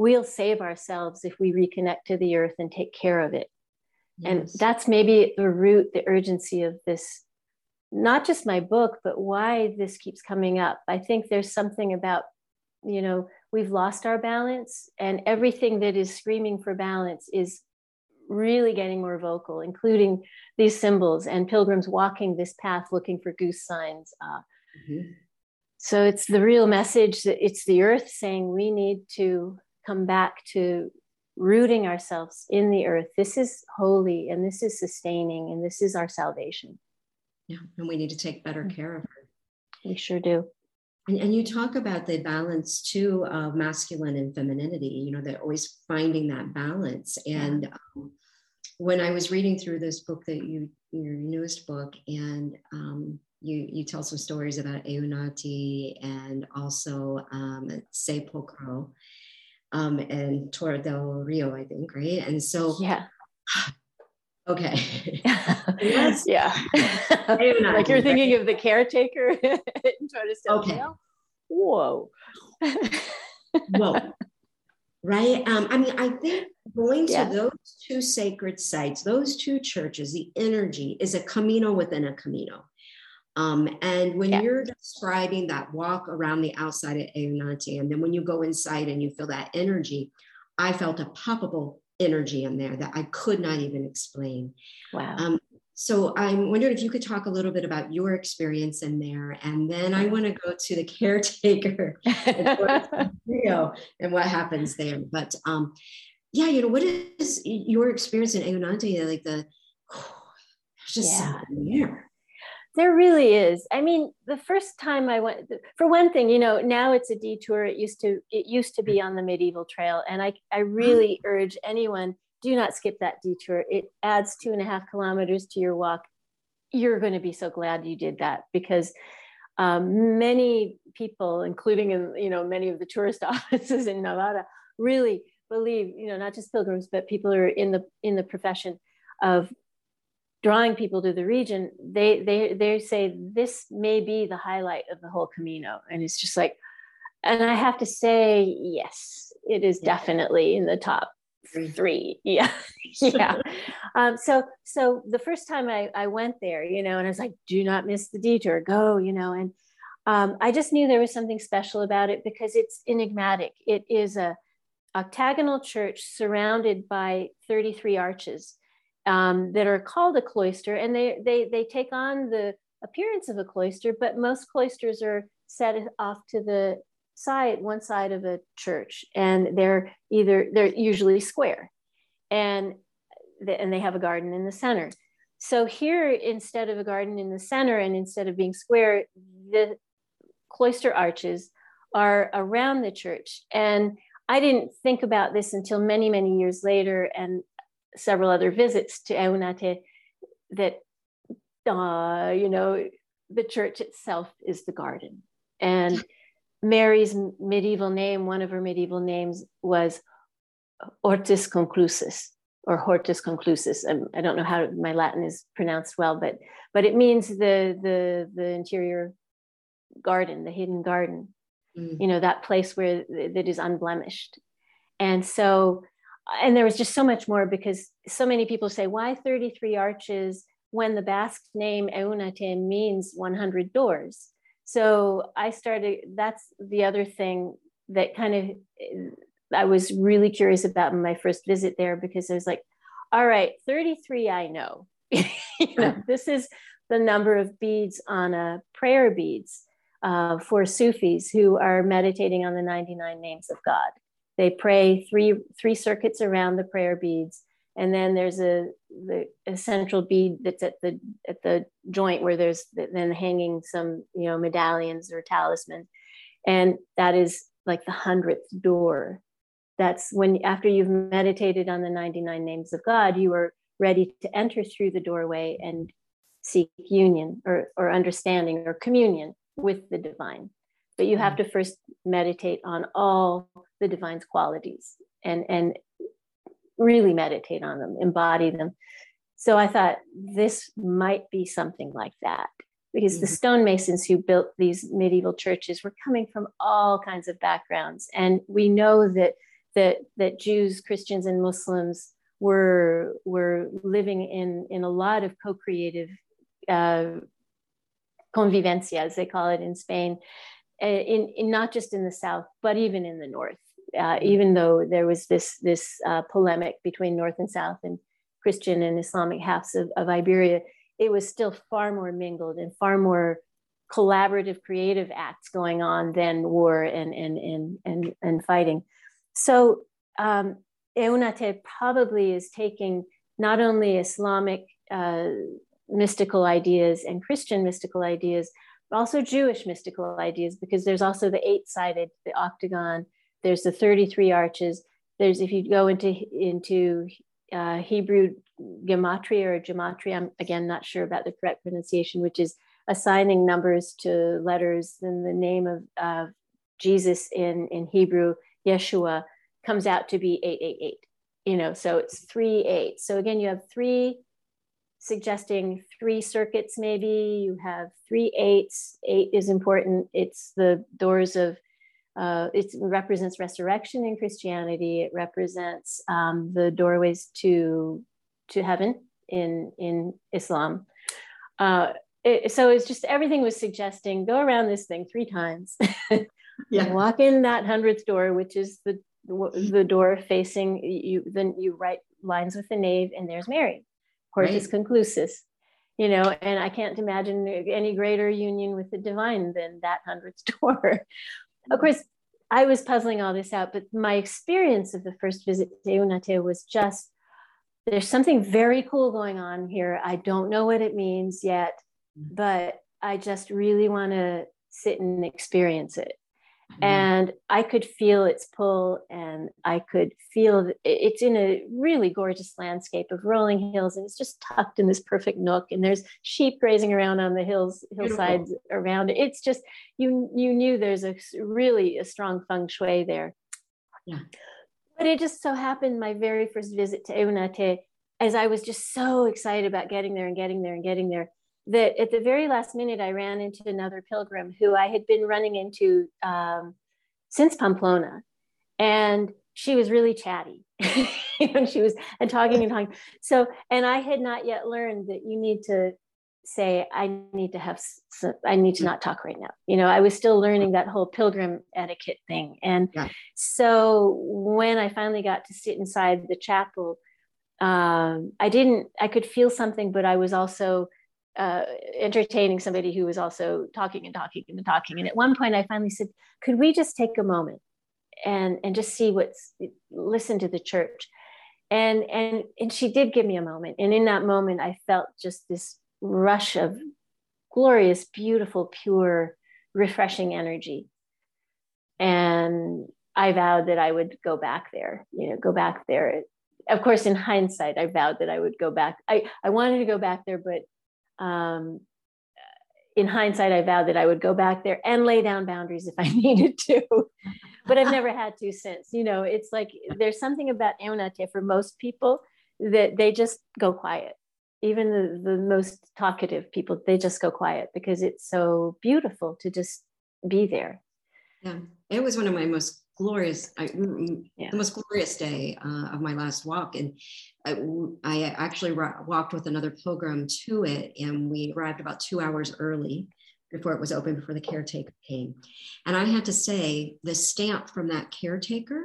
we'll save ourselves if we reconnect to the earth and take care of it. Yes. And that's maybe the root, the urgency of this, not just my book, but why this keeps coming up. I think there's something about, you know, we've lost our balance and everything that is screaming for balance is really getting more vocal including these symbols and pilgrims walking this path looking for goose signs uh, mm-hmm. so it's the real message that it's the earth saying we need to come back to rooting ourselves in the earth this is holy and this is sustaining and this is our salvation yeah and we need to take better mm. care of her we sure do and, and you talk about the balance too of masculine and femininity, you know, they're always finding that balance. And um, when I was reading through this book that you, your newest book, and um, you, you tell some stories about Eunate and also um, Sepulcro um, and Torre del Rio, I think, right? And so, yeah. Okay. yes. yeah. like you're thinking right? of the caretaker in Okay. Whoa. Whoa. Right. Um, I mean, I think going to those two sacred sites, those two churches, the energy is a camino within a camino. Um, and when yeah. you're describing that walk around the outside of Eunate, and then when you go inside and you feel that energy, I felt a palpable energy in there that I could not even explain. Wow. Um, so I'm wondering if you could talk a little bit about your experience in there, and then I want to go to the caretaker and what happens there. But um, yeah, you know, what is your experience in Eunate? Like the, oh, there's just yeah. something there. There really is. I mean, the first time I went, for one thing, you know, now it's a detour. It used to, it used to be on the medieval trail, and I, I really urge anyone do not skip that detour. It adds two and a half kilometers to your walk. You're going to be so glad you did that because um, many people, including in you know many of the tourist offices in Navarra, really believe you know not just pilgrims but people who are in the in the profession of drawing people to the region, they they they say this may be the highlight of the whole Camino, and it's just like, and I have to say, yes, it is yeah. definitely in the top three. Yeah, yeah. um, so so the first time I I went there, you know, and I was like, do not miss the detour, go, you know, and um, I just knew there was something special about it because it's enigmatic. It is a octagonal church surrounded by 33 arches um, that are called a cloister, and they they they take on the appearance of a cloister, but most cloisters are set off to the side, one side of a church, and they're either they're usually square, and and they have a garden in the center. So here, instead of a garden in the center, and instead of being square, the cloister arches are around the church, and I didn't think about this until many many years later, and several other visits to Eunate that, uh, you know, the church itself is the garden. And Mary's medieval name, one of her medieval names was Hortus Conclusus or Hortus Conclusus. Um, I don't know how my Latin is pronounced well, but but it means the the the interior garden, the hidden garden. Mm. You know that place where that is unblemished. And so and there was just so much more because so many people say, why 33 arches when the Basque name Eunate means 100 doors? So I started, that's the other thing that kind of I was really curious about in my first visit there because I was like, all right, 33, I know. you know, this is the number of beads on a prayer beads uh, for Sufis who are meditating on the 99 names of God. They pray three three circuits around the prayer beads, and then there's a the a central bead that's at the at the joint where there's then hanging some you know medallions or talismans, and that is like the hundredth door. That's when after you've meditated on the 99 names of God, you are ready to enter through the doorway and seek union or, or understanding or communion with the divine but you have mm. to first meditate on all the divine's qualities and and really meditate on them embody them so i thought this might be something like that because mm-hmm. the stonemasons who built these medieval churches were coming from all kinds of backgrounds and we know that that that jews christians and muslims were were living in in a lot of co-creative uh, convivencia as they call it in spain in, in not just in the south, but even in the north. Uh, even though there was this this uh, polemic between north and south and Christian and Islamic halves of, of Iberia, it was still far more mingled and far more collaborative creative acts going on than war and and and and, and fighting so um, Eunate probably is taking not only Islamic uh, mystical ideas and Christian mystical ideas, but also Jewish mystical ideas, because there's also the eight-sided, the octagon. There's the 33 arches. There's if you go into into uh, Hebrew gematria or gematria, I'm again not sure about the correct pronunciation, which is assigning numbers to letters in the name of uh, Jesus in, in Hebrew, Yeshua, comes out to be 888. You know, so it's three eight. So again, you have three suggesting three circuits, maybe. You have three eights. Eight is important. It's the doors of uh, it represents resurrection in Christianity. It represents um, the doorways to to heaven in in Islam. Uh, it, so it's just everything was suggesting go around this thing three times. yeah. Walk in that hundredth door, which is the the door facing you. Then you write lines with the nave, and there's Mary, Hortus right. conclusus. You know, and I can't imagine any greater union with the divine than that hundredth door. Of course, I was puzzling all this out, but my experience of the first visit to Eunate was just there's something very cool going on here. I don't know what it means yet, mm-hmm. but I just really want to sit and experience it. And I could feel its pull, and I could feel it's in a really gorgeous landscape of rolling hills, and it's just tucked in this perfect nook. And there's sheep grazing around on the hills, hillsides Beautiful. around it. It's just you you knew there's a really a strong feng shui there. Yeah. But it just so happened my very first visit to Eunate, as I was just so excited about getting there and getting there and getting there, that at the very last minute, I ran into another pilgrim who I had been running into um, since Pamplona. And she was really chatty. and she was and talking and talking. So, and I had not yet learned that you need to say i need to have i need to not talk right now you know i was still learning that whole pilgrim etiquette thing and yeah. so when i finally got to sit inside the chapel um, i didn't i could feel something but i was also uh, entertaining somebody who was also talking and talking and talking and at one point i finally said could we just take a moment and and just see what's listen to the church and and and she did give me a moment and in that moment i felt just this rush of glorious, beautiful, pure, refreshing energy. And I vowed that I would go back there, you know, go back there. Of course, in hindsight, I vowed that I would go back. I, I wanted to go back there, but um, in hindsight, I vowed that I would go back there and lay down boundaries if I needed to. but I've never had to since. You know, it's like there's something about Eunate for most people that they just go quiet even the, the most talkative people they just go quiet because it's so beautiful to just be there yeah it was one of my most glorious I, mm, mm, yeah. the most glorious day uh, of my last walk and I, I actually walked with another pilgrim to it and we arrived about two hours early before it was open before the caretaker came and i had to say the stamp from that caretaker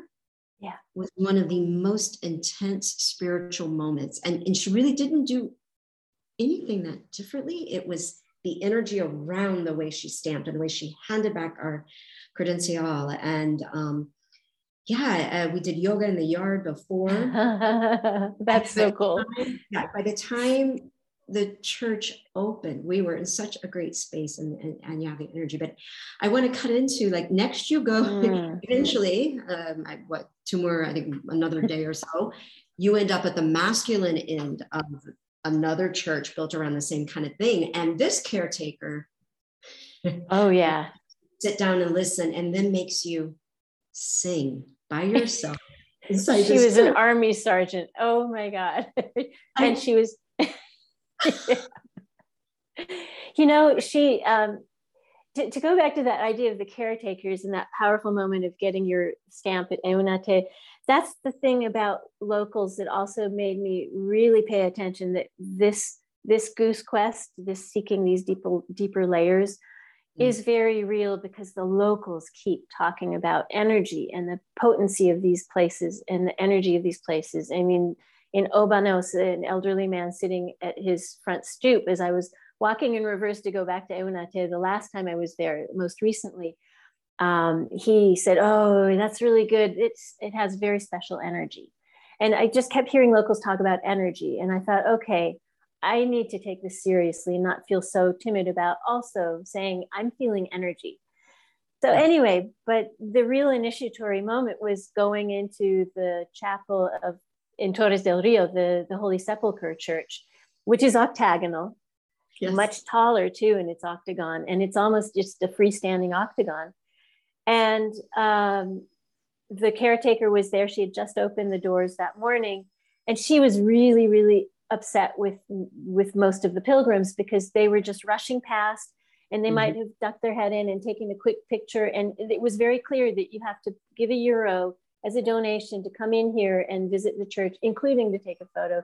yeah was one of the most intense spiritual moments and, and she really didn't do anything that differently. It was the energy around the way she stamped and the way she handed back our credencial. And um, yeah, uh, we did yoga in the yard before. That's so cool. Time, yeah, by the time the church opened, we were in such a great space and, and, and yeah, the energy. But I want to cut into like next you go mm. eventually, um, I, what, two more, I think another day or so, you end up at the masculine end of another church built around the same kind of thing. And this caretaker, oh, yeah, sit down and listen, and then makes you sing by yourself. she was an army sergeant. Oh my God. and she was, you know, she, um, to, to, go back to that idea of the caretakers and that powerful moment of getting your stamp at Eunate, that's the thing about locals that also made me really pay attention that this this goose quest, this seeking these deeper deeper layers. Is very real because the locals keep talking about energy and the potency of these places and the energy of these places. I mean, in Obanos, an elderly man sitting at his front stoop, as I was walking in reverse to go back to Eunate the last time I was there, most recently, um, he said, "Oh, that's really good. It's it has very special energy." And I just kept hearing locals talk about energy, and I thought, okay, I need to take this seriously and not feel so timid about also saying I'm feeling energy. So anyway, but the real initiatory moment was going into the chapel of in Torres del Rio, the, the Holy Sepulchre Church, which is octagonal, yes. much taller too in its octagon, and it's almost just a freestanding octagon. And um, the caretaker was there. She had just opened the doors that morning, and she was really, really upset with with most of the pilgrims because they were just rushing past and they mm-hmm. might have ducked their head in and taken a quick picture. And it was very clear that you have to give a euro as a donation to come in here and visit the church including to take a photo.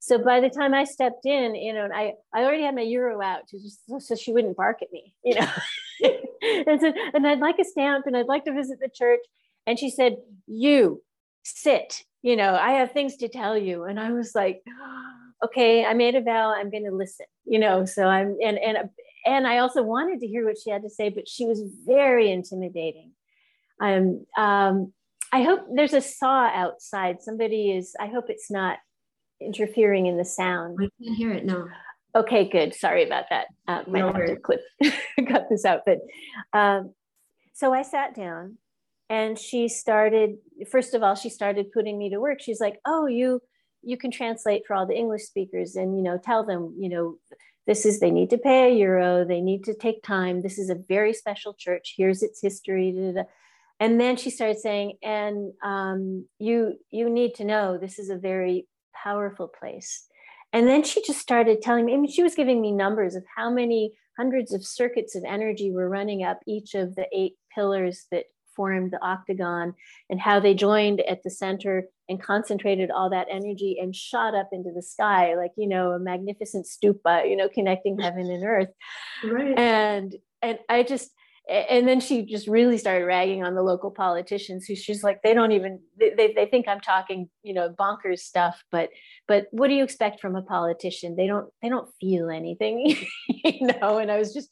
So by the time i stepped in you know i i already had my euro out to just so she wouldn't bark at me you know. And said and i'd like a stamp and i'd like to visit the church. And she said you sit you know, I have things to tell you. And I was like, okay, I made a vow, I'm going to listen, you know, so I'm, and, and, and I also wanted to hear what she had to say, but she was very intimidating. Um, um, I hope there's a saw outside. Somebody is, I hope it's not interfering in the sound. I can't hear it, no. Okay, good. Sorry about that. Uh, might no clip, cut this out. But um, so I sat down and she started first of all she started putting me to work she's like oh you you can translate for all the english speakers and you know tell them you know this is they need to pay a euro they need to take time this is a very special church here's its history da, da, da. and then she started saying and um, you you need to know this is a very powerful place and then she just started telling me I mean, she was giving me numbers of how many hundreds of circuits of energy were running up each of the eight pillars that formed the octagon and how they joined at the center and concentrated all that energy and shot up into the sky like you know a magnificent stupa you know connecting heaven and earth. Right. And and i just and then she just really started ragging on the local politicians who she's like they don't even they, they think i'm talking you know bonkers stuff but but what do you expect from a politician? They don't they don't feel anything you know? And i was just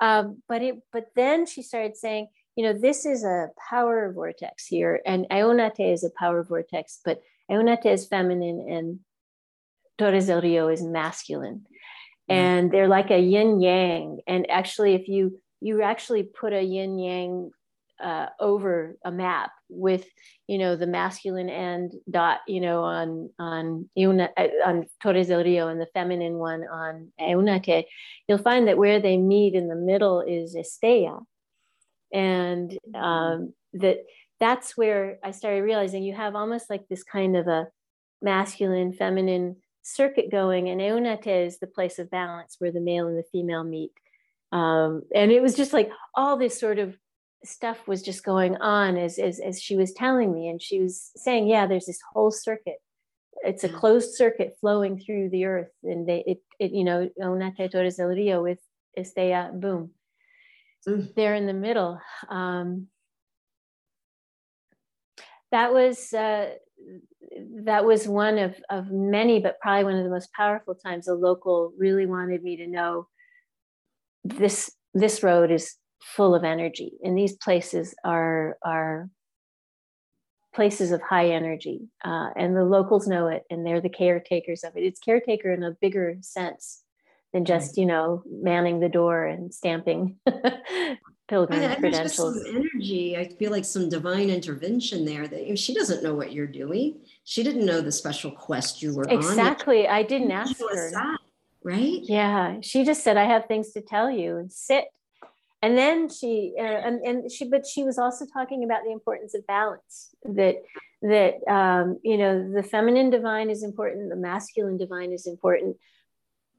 um but it but then she started saying you know, this is a power vortex here, and Eunate is a power vortex, but Eunate is feminine and Torres del Rio is masculine. Mm-hmm. And they're like a yin yang. And actually, if you you actually put a yin yang uh, over a map with you know the masculine end dot you know on on Una, uh, on Torres del Rio and the feminine one on Eunate, you'll find that where they meet in the middle is Estella, and mm-hmm. um, that that's where i started realizing you have almost like this kind of a masculine feminine circuit going. And eunate is the place of balance where the male and the female meet. Um, and it was just like all this sort of stuff was just going on as, as as she was telling me. And she was saying yeah there's this whole circuit. It's a mm-hmm. closed circuit flowing through the earth. And they it, it you know Eunate Torres del Rio with estella boom mm. there in the middle. Um, that was uh, that was one of, of many, but probably one of the most powerful times a local really wanted me to know this this road is full of energy and these places are are places of high energy uh, and the locals know it and they're the caretakers of it it's caretaker in a bigger sense than just you know manning the door and stamping pilgrim and credentials. Just some energy. I feel like some divine intervention there. That she doesn't know what you're doing. She didn't know the special quest you were exactly. on. Exactly. I didn't ask her. Right? Yeah. She just said, "I have things to tell you," and sit. And then she uh, and, and she, but she was also talking about the importance of balance. That that um, you know the feminine divine is important, the masculine divine is important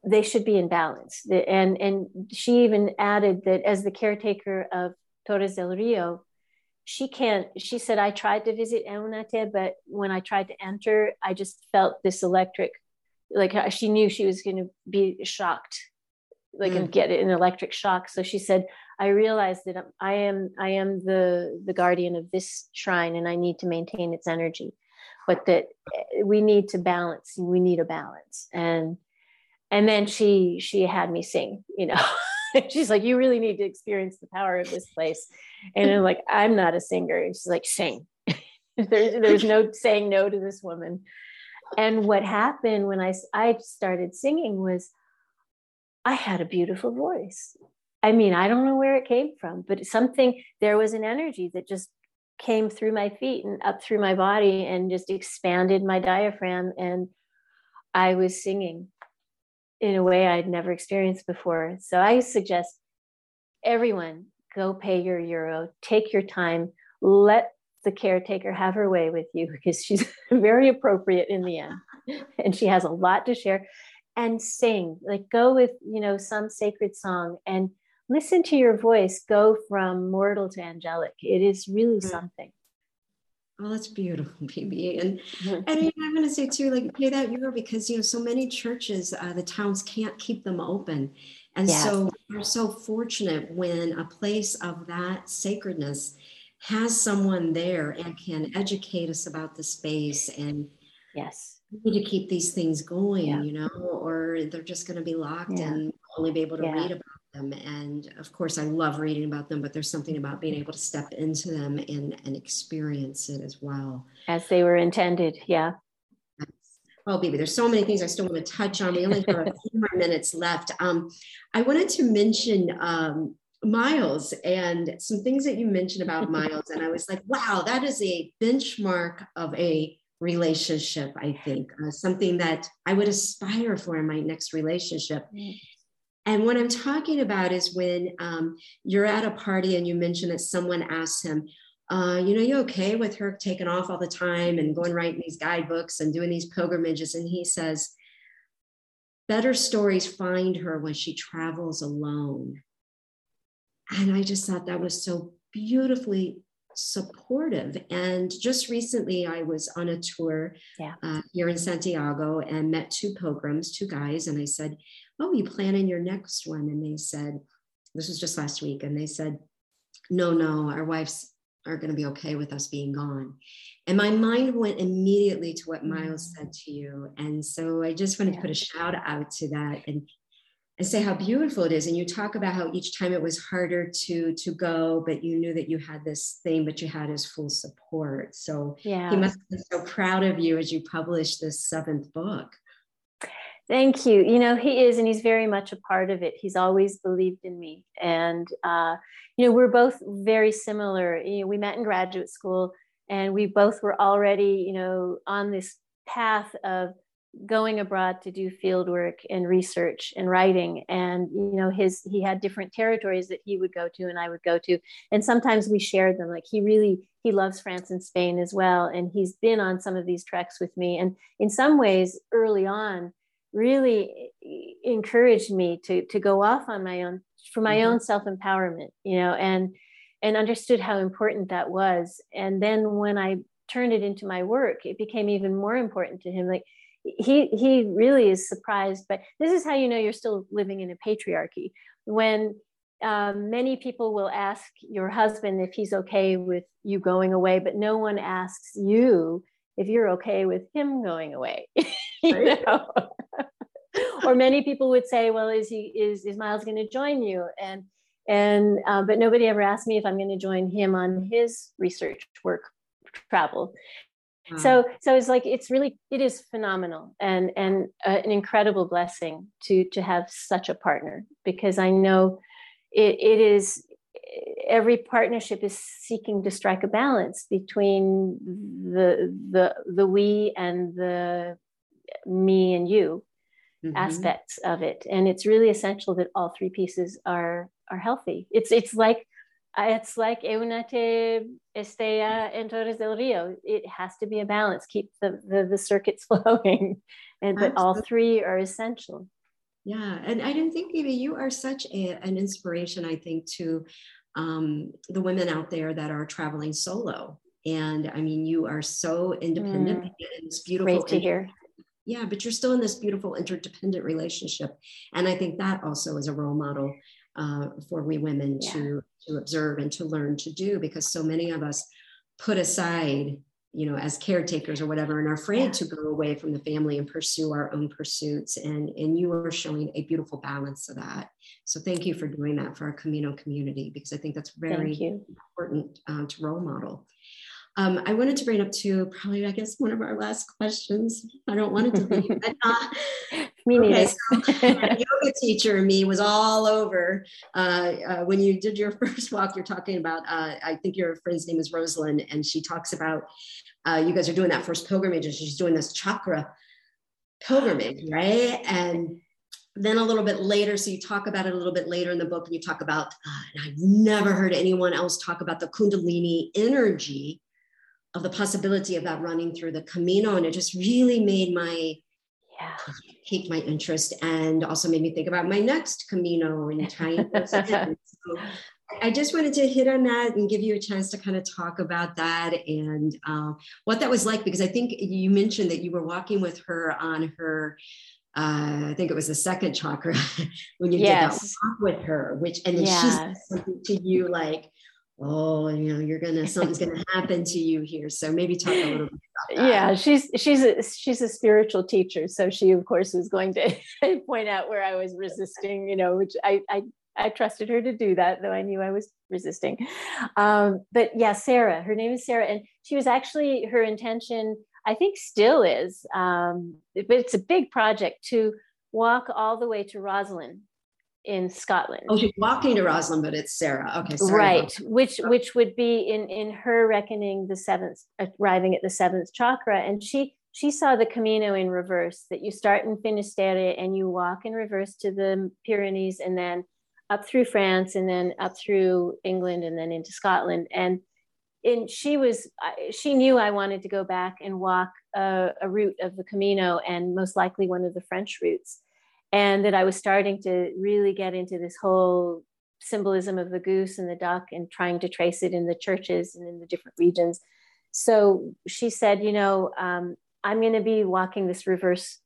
they should be in balance. And, and she even added that as the caretaker of Torres del Rio, she can't, she said, I tried to visit Eunate, but when I tried to enter, I just felt this electric, like she knew she was going to be shocked like mm. and get an electric shock. So she said, I realized that I am I am the the guardian of this shrine and I need to maintain its energy, but that eh, we need to balance. We need a balance. And and then she she had me sing, you know. she's like, you really need to experience the power of this place. And I'm like, I'm not a singer. And she's like, sing. there's there's no saying no to this woman. And what happened when I I started singing was I had a beautiful voice. I mean, I don't know where it came from, but something, there was an energy that just came through my feet and up through my body and just expanded my diaphragm. And I was singing in a way I'd never experienced before. So I suggest everyone go pay your euro, take your time, let the caretaker have her way with you because she's very appropriate in the end and she has a lot to share and sing like go with you know some sacred song and listen to your voice go from mortal to angelic it is really mm-hmm. something Oh, that's beautiful, Beebe. And mm-hmm. and you know, I'm going to say too, like pay that euro because you know so many churches, uh, the towns can't keep them open, and yes. so we're so fortunate when a place of that sacredness has someone there and can educate us about the space and yes we need to keep these things going, yeah. you know, or they're just going to be locked yeah. and only be able to yeah. read about them. And of course, I love reading about them, but there's something about being able to step into them and, and experience it as well. As they were intended. Yeah. Oh, Beebe, there's so many things I still want to touch on. We only have a few more minutes left. Um, I wanted to mention um, Miles and some things that you mentioned about Miles. And I was like, wow, that is a benchmark of a relationship, I think, uh, something that I would aspire for in my next relationship. And what I'm talking about is when um, you're at a party and you mention that someone asks him, uh, you know, you okay with her taking off all the time and going writing these guidebooks and doing these pilgrimages? And he says, better stories find her when she travels alone. And I just thought that was so beautifully supportive. And just recently, I was on a tour yeah. uh, here in Santiago and met two pilgrims, two guys, and I said, "Oh, you planning your next one?" And they said, "This was just last week," and they said, "No, no, our wives are going to be okay with us being gone." And my mind went immediately to what Miles mm. said to you, and so I just wanted yeah. to put a shout out to that and and say how beautiful it is and you talk about how each time it was harder to to go but you knew that you had this thing but you had his full support so yeah he must be so proud of you as you published this seventh book thank you. You know he is and he's very much a part of it. He's always believed in me. And uh, you know we're both very similar. You know we met in graduate school and we both were already you know on this path of going abroad to do field work and research and writing. And you know his he had different territories that he would go to and i would go to. And sometimes we shared them. Like he really he loves france and spain as well. And he's been on some of these treks with me. And in some ways early on really encouraged me to to go off on my own for my mm-hmm. own self-empowerment you know and and understood how important that was and then when i turned it into my work it became even more important to him like he he really is surprised but this is how you know you're still living in a patriarchy when um, many people will ask your husband if he's okay with you going away but no one asks you if you're okay with him going away you know? Or many people would say well is he is is miles going to join you? And and uh, but nobody ever asked me if i'm going to join him on his research work travel. Mm. So so it's like it's really it is phenomenal and and uh, an incredible blessing to to have such a partner because I know it, it is every partnership is seeking to strike a balance between the the the we and the me and you mm-hmm. aspects of it and it's really essential that all three pieces are are healthy it's it's like it's like Eunate Estella en Torres del Rio. It has to be a balance, keep the, the, the circuits flowing. And but all three are essential. Yeah. And I didn't think maybe you are such a, an inspiration, I think, to um, the women out there that are traveling solo. And I mean, you are so independent mm. and it's beautiful. Great to hear. Yeah, but you're still in this beautiful interdependent relationship. And I think that also is a role model uh, for we women yeah. to, to observe and to learn to do because so many of us put aside you know as caretakers or whatever and are afraid yeah. to go away from the family and pursue our own pursuits and and you are showing a beautiful balance of that so thank you for doing that for our camino community because i think that's very important uh, to role model um, I wanted to bring up to probably, I guess, one of our last questions. I don't want it to be. but, uh, me okay, so yoga teacher me was all over uh, uh, when you did your first walk. You're talking about, uh, I think your friend's name is Rosalind, and she talks about uh, you guys are doing that first pilgrimage, and she's doing this chakra pilgrimage, right? And then a little bit later, so you talk about it a little bit later in the book, and you talk about, uh, and I've never heard anyone else talk about the Kundalini energy of the possibility of that running through the Camino. And it just really made my, yeah. piqued my interest and also made me think about my next Camino and trying so I just wanted to hit on that and give you a chance to kind of talk about that and uh, what that was like, because I think you mentioned that you were walking with her on her uh, I think it was the second chakra when you yes. did that walk with her, which and then yes. she said something to you like, oh you know you're gonna something's gonna happen to you here. So maybe talk a little bit yeah she's she's a she's a spiritual teacher. So she of course was going to point out where i was resisting you know which i i I trusted her to do that, though I knew I was resisting. Um, but yeah, Sarah, her name is Sarah, and she was actually her intention, I think still is, um, but it's a big project to walk all the way to Rosslyn in Scotland. Oh, she's walking to Rosslyn, but it's Sarah. Okay, sorry. right. Which which would be in in her reckoning the seventh, arriving at the seventh chakra, and she she saw the Camino in reverse. That you start in Finisterre and you walk in reverse to the Pyrenees, and then up through France, and then up through England, and then into Scotland. And and she was she knew I wanted to go back and walk a, a route of the Camino, and most likely one of the French routes and that I was starting to really get into this whole symbolism of the goose and the duck and trying to trace it in the churches and in the different regions. So she said, you know, um, I'm going to be walking this reverse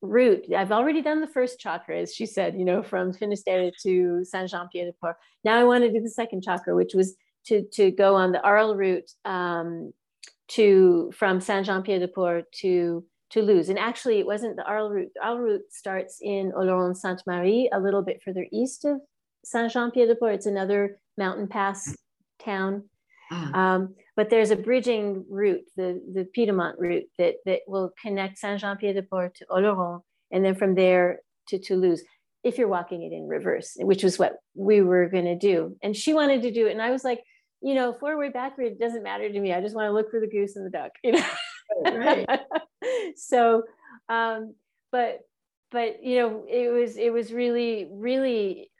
route. I've already done the first chakra, as she said, you know, from Finisterre to Saint Jean Pied de Port. Now I want to do the second chakra, which was to to go on the Arles route um, to from Saint Jean Pied de Port to Toulouse. And actually, it wasn't the Arles route. The Arles route starts in Oloron Sainte Marie, a little bit further east of Saint Jean Pied de Port. It's another mountain pass town. Ah. Um, but there's a bridging route, the, the Piedmont route, that, that will connect Saint Jean Pied de Port to Oloron, and then from there to Toulouse, if you're walking it in reverse, which was what we were going to do. And she wanted to do it. And I was like, you know, forward, backward, it doesn't matter to me. I just want to look for the goose and the duck, you know. right. so, um, but but you know, it was it was really really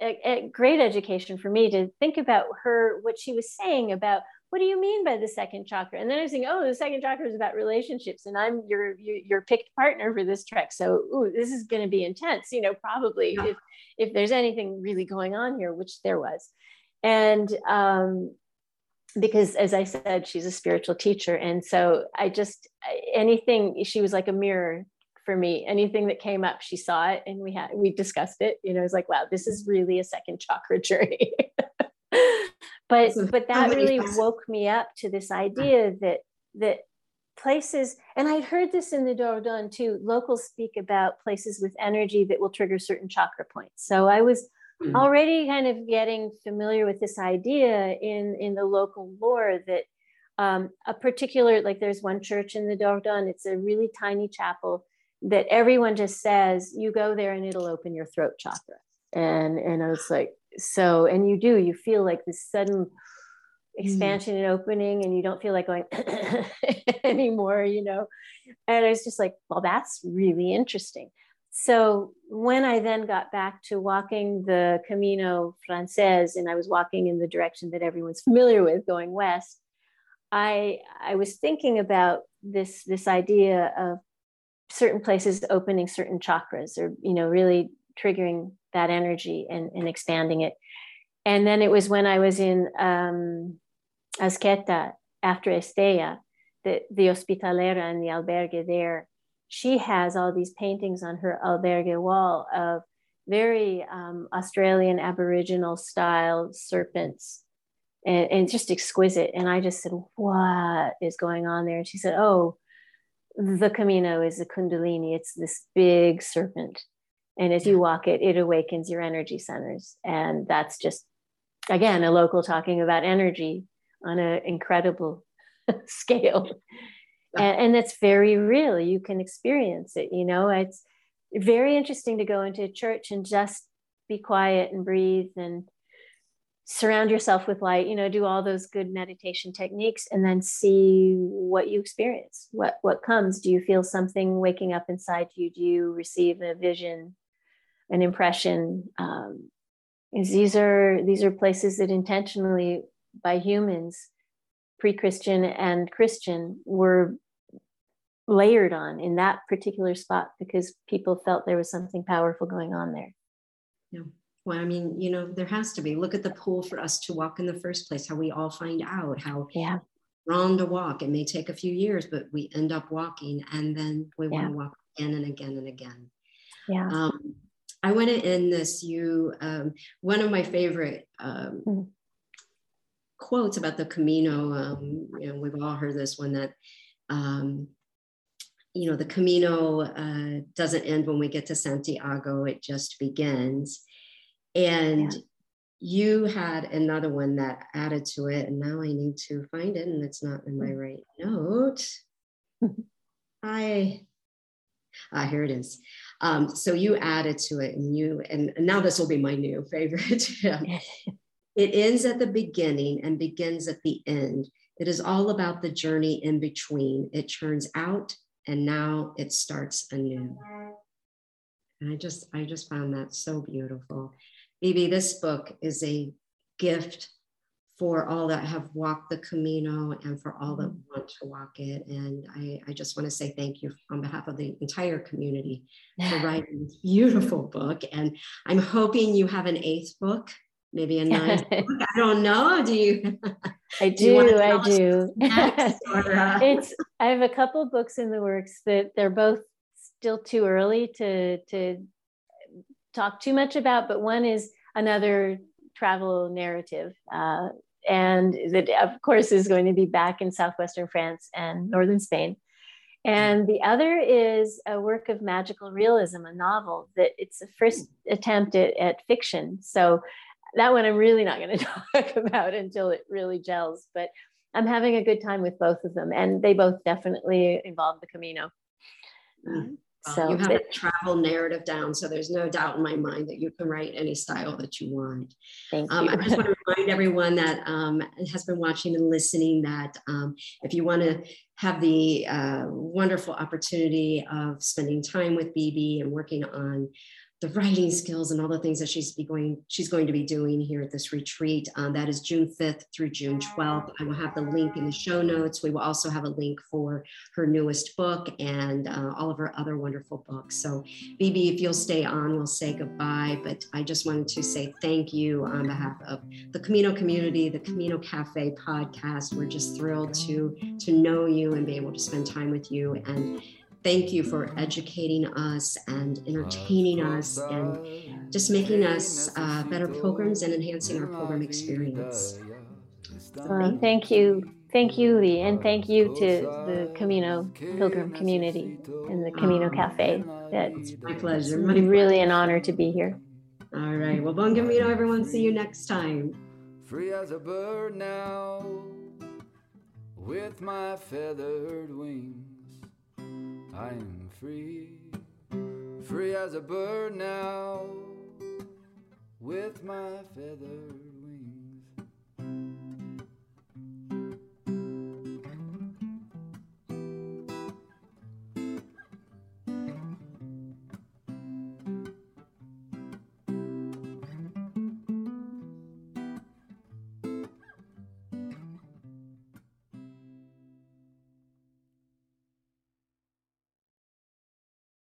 a, a great education for me to think about her what she was saying about what do you mean by the second chakra? And then I was thinking, oh, the second chakra is about relationships, and I'm your your picked partner for this trek. So, ooh, this is going to be intense. You know, probably yeah. if if there's anything really going on here, which there was, and um, because as i said she's a spiritual teacher. And so i just anything she was like a mirror for me. Anything that came up she saw it and we had we discussed it. You know it's like wow this is really a second chakra journey. But but that really woke me up to this idea that that places and i'd heard this in the dordogne too locals speak about places with energy that will trigger certain chakra points. So i was. Already kind of getting familiar with this idea in in the local lore that um, a particular like there's one church in the Dordogne. It's a really tiny chapel that everyone just says you go there and it'll open your throat chakra. And and I was like, so and you do you feel like this sudden expansion mm. and opening and you don't feel like going anymore you know and i was just like well that's really interesting so when I then got back to walking the Camino Frances and I was walking in the direction that everyone's familiar with, going west, I I was thinking about this this idea of certain places opening certain chakras or you know really triggering that energy and, and expanding it. And then it was when I was in um, Azqueta after Estella, the, the Hospitalera and the albergue there she has all these paintings on her albergue wall of very um, Australian Aboriginal style serpents and, and just exquisite. And I just said, What is going on there? And she said, Oh, the Camino is a Kundalini, it's this big serpent. And as you walk it, it awakens your energy centers. And that's just, again, a local talking about energy on an incredible scale. And, and that's very real. You can experience it. You know, it's very interesting to go into a church and just be quiet and breathe and surround yourself with light you know do all those good meditation techniques and then see what you experience. What what comes? Do you feel something waking up inside you? Do you receive a vision an impression? Um, these are these are places that intentionally by humans pre-christian and christian were layered on in that particular spot because people felt there was something powerful going on there yeah well, I mean, you know, there has to be. Look at the pool for us to walk in the first place, how we all find out how yeah. wrong to walk. It may take a few years, but we end up walking and then we yeah. want to walk again and again and again. Yeah. Um, I want to end this. You, um, one of my favorite um, mm. quotes about the Camino, um, you know, we've all heard this one that, um, you know, the Camino uh, doesn't end when we get to Santiago, it just begins. And yeah. you had another one that added to it, and now I need to find it, and it's not in my right note. I ah, here it is. Um, so you added to it, and you and now this will be my new favorite. it ends at the beginning and begins at the end. It is all about the journey in between. It turns out, and now it starts anew. And I just, I just found that so beautiful. Maybe this book is a gift for all that have walked the Camino and for all that want to walk it. And I, I just want to say thank you on behalf of the entire community for writing this beautiful book. And I'm hoping you have an eighth book, maybe a ninth. I don't know. Do you? I do. do I do. Or, uh... it's. I have a couple books in the works that they're both still too early to to talk too much about, but one is another travel narrative. Uh, and that, of course, is going to be back in southwestern France and northern Spain. And the other is a work of magical realism, a novel that it's the first attempt at, at fiction. So that one I'm really not going to talk about until it really gels. But I'm having a good time with both of them, and they both definitely involve the Camino. Mm. So you have a travel narrative down, so there's no doubt in my mind that you can write any style that you want. Thank um, you. I just want to remind everyone that um, has been watching and listening that um, if you want to have the uh, wonderful opportunity of spending time with Beebe and working on the writing skills and all the things that she's going she's going to be doing here at this retreat. Um, that is June 5th through June 12th. I will have the link in the show notes. We will also have a link for her newest book and uh, all of her other wonderful books. So, Beebe, if you'll stay on, we'll say goodbye. But I just wanted to say thank you on behalf of the Camino community, the Camino Cafe podcast. We're just thrilled to to know you and be able to spend time with you and thank you for educating us and entertaining us and just making us uh, better pilgrims and enhancing our pilgrim experience. Uh, thank you. Thank you, Leigh, and thank you to the Camino Pilgrim community and the Camino Cafe. That's my pleasure. My really an honor to be here. All right. Well, Bon Camino, everyone. See you next time. Free as a bird now, with my feathered wings. I am free, free as a bird now, with my feathered wings.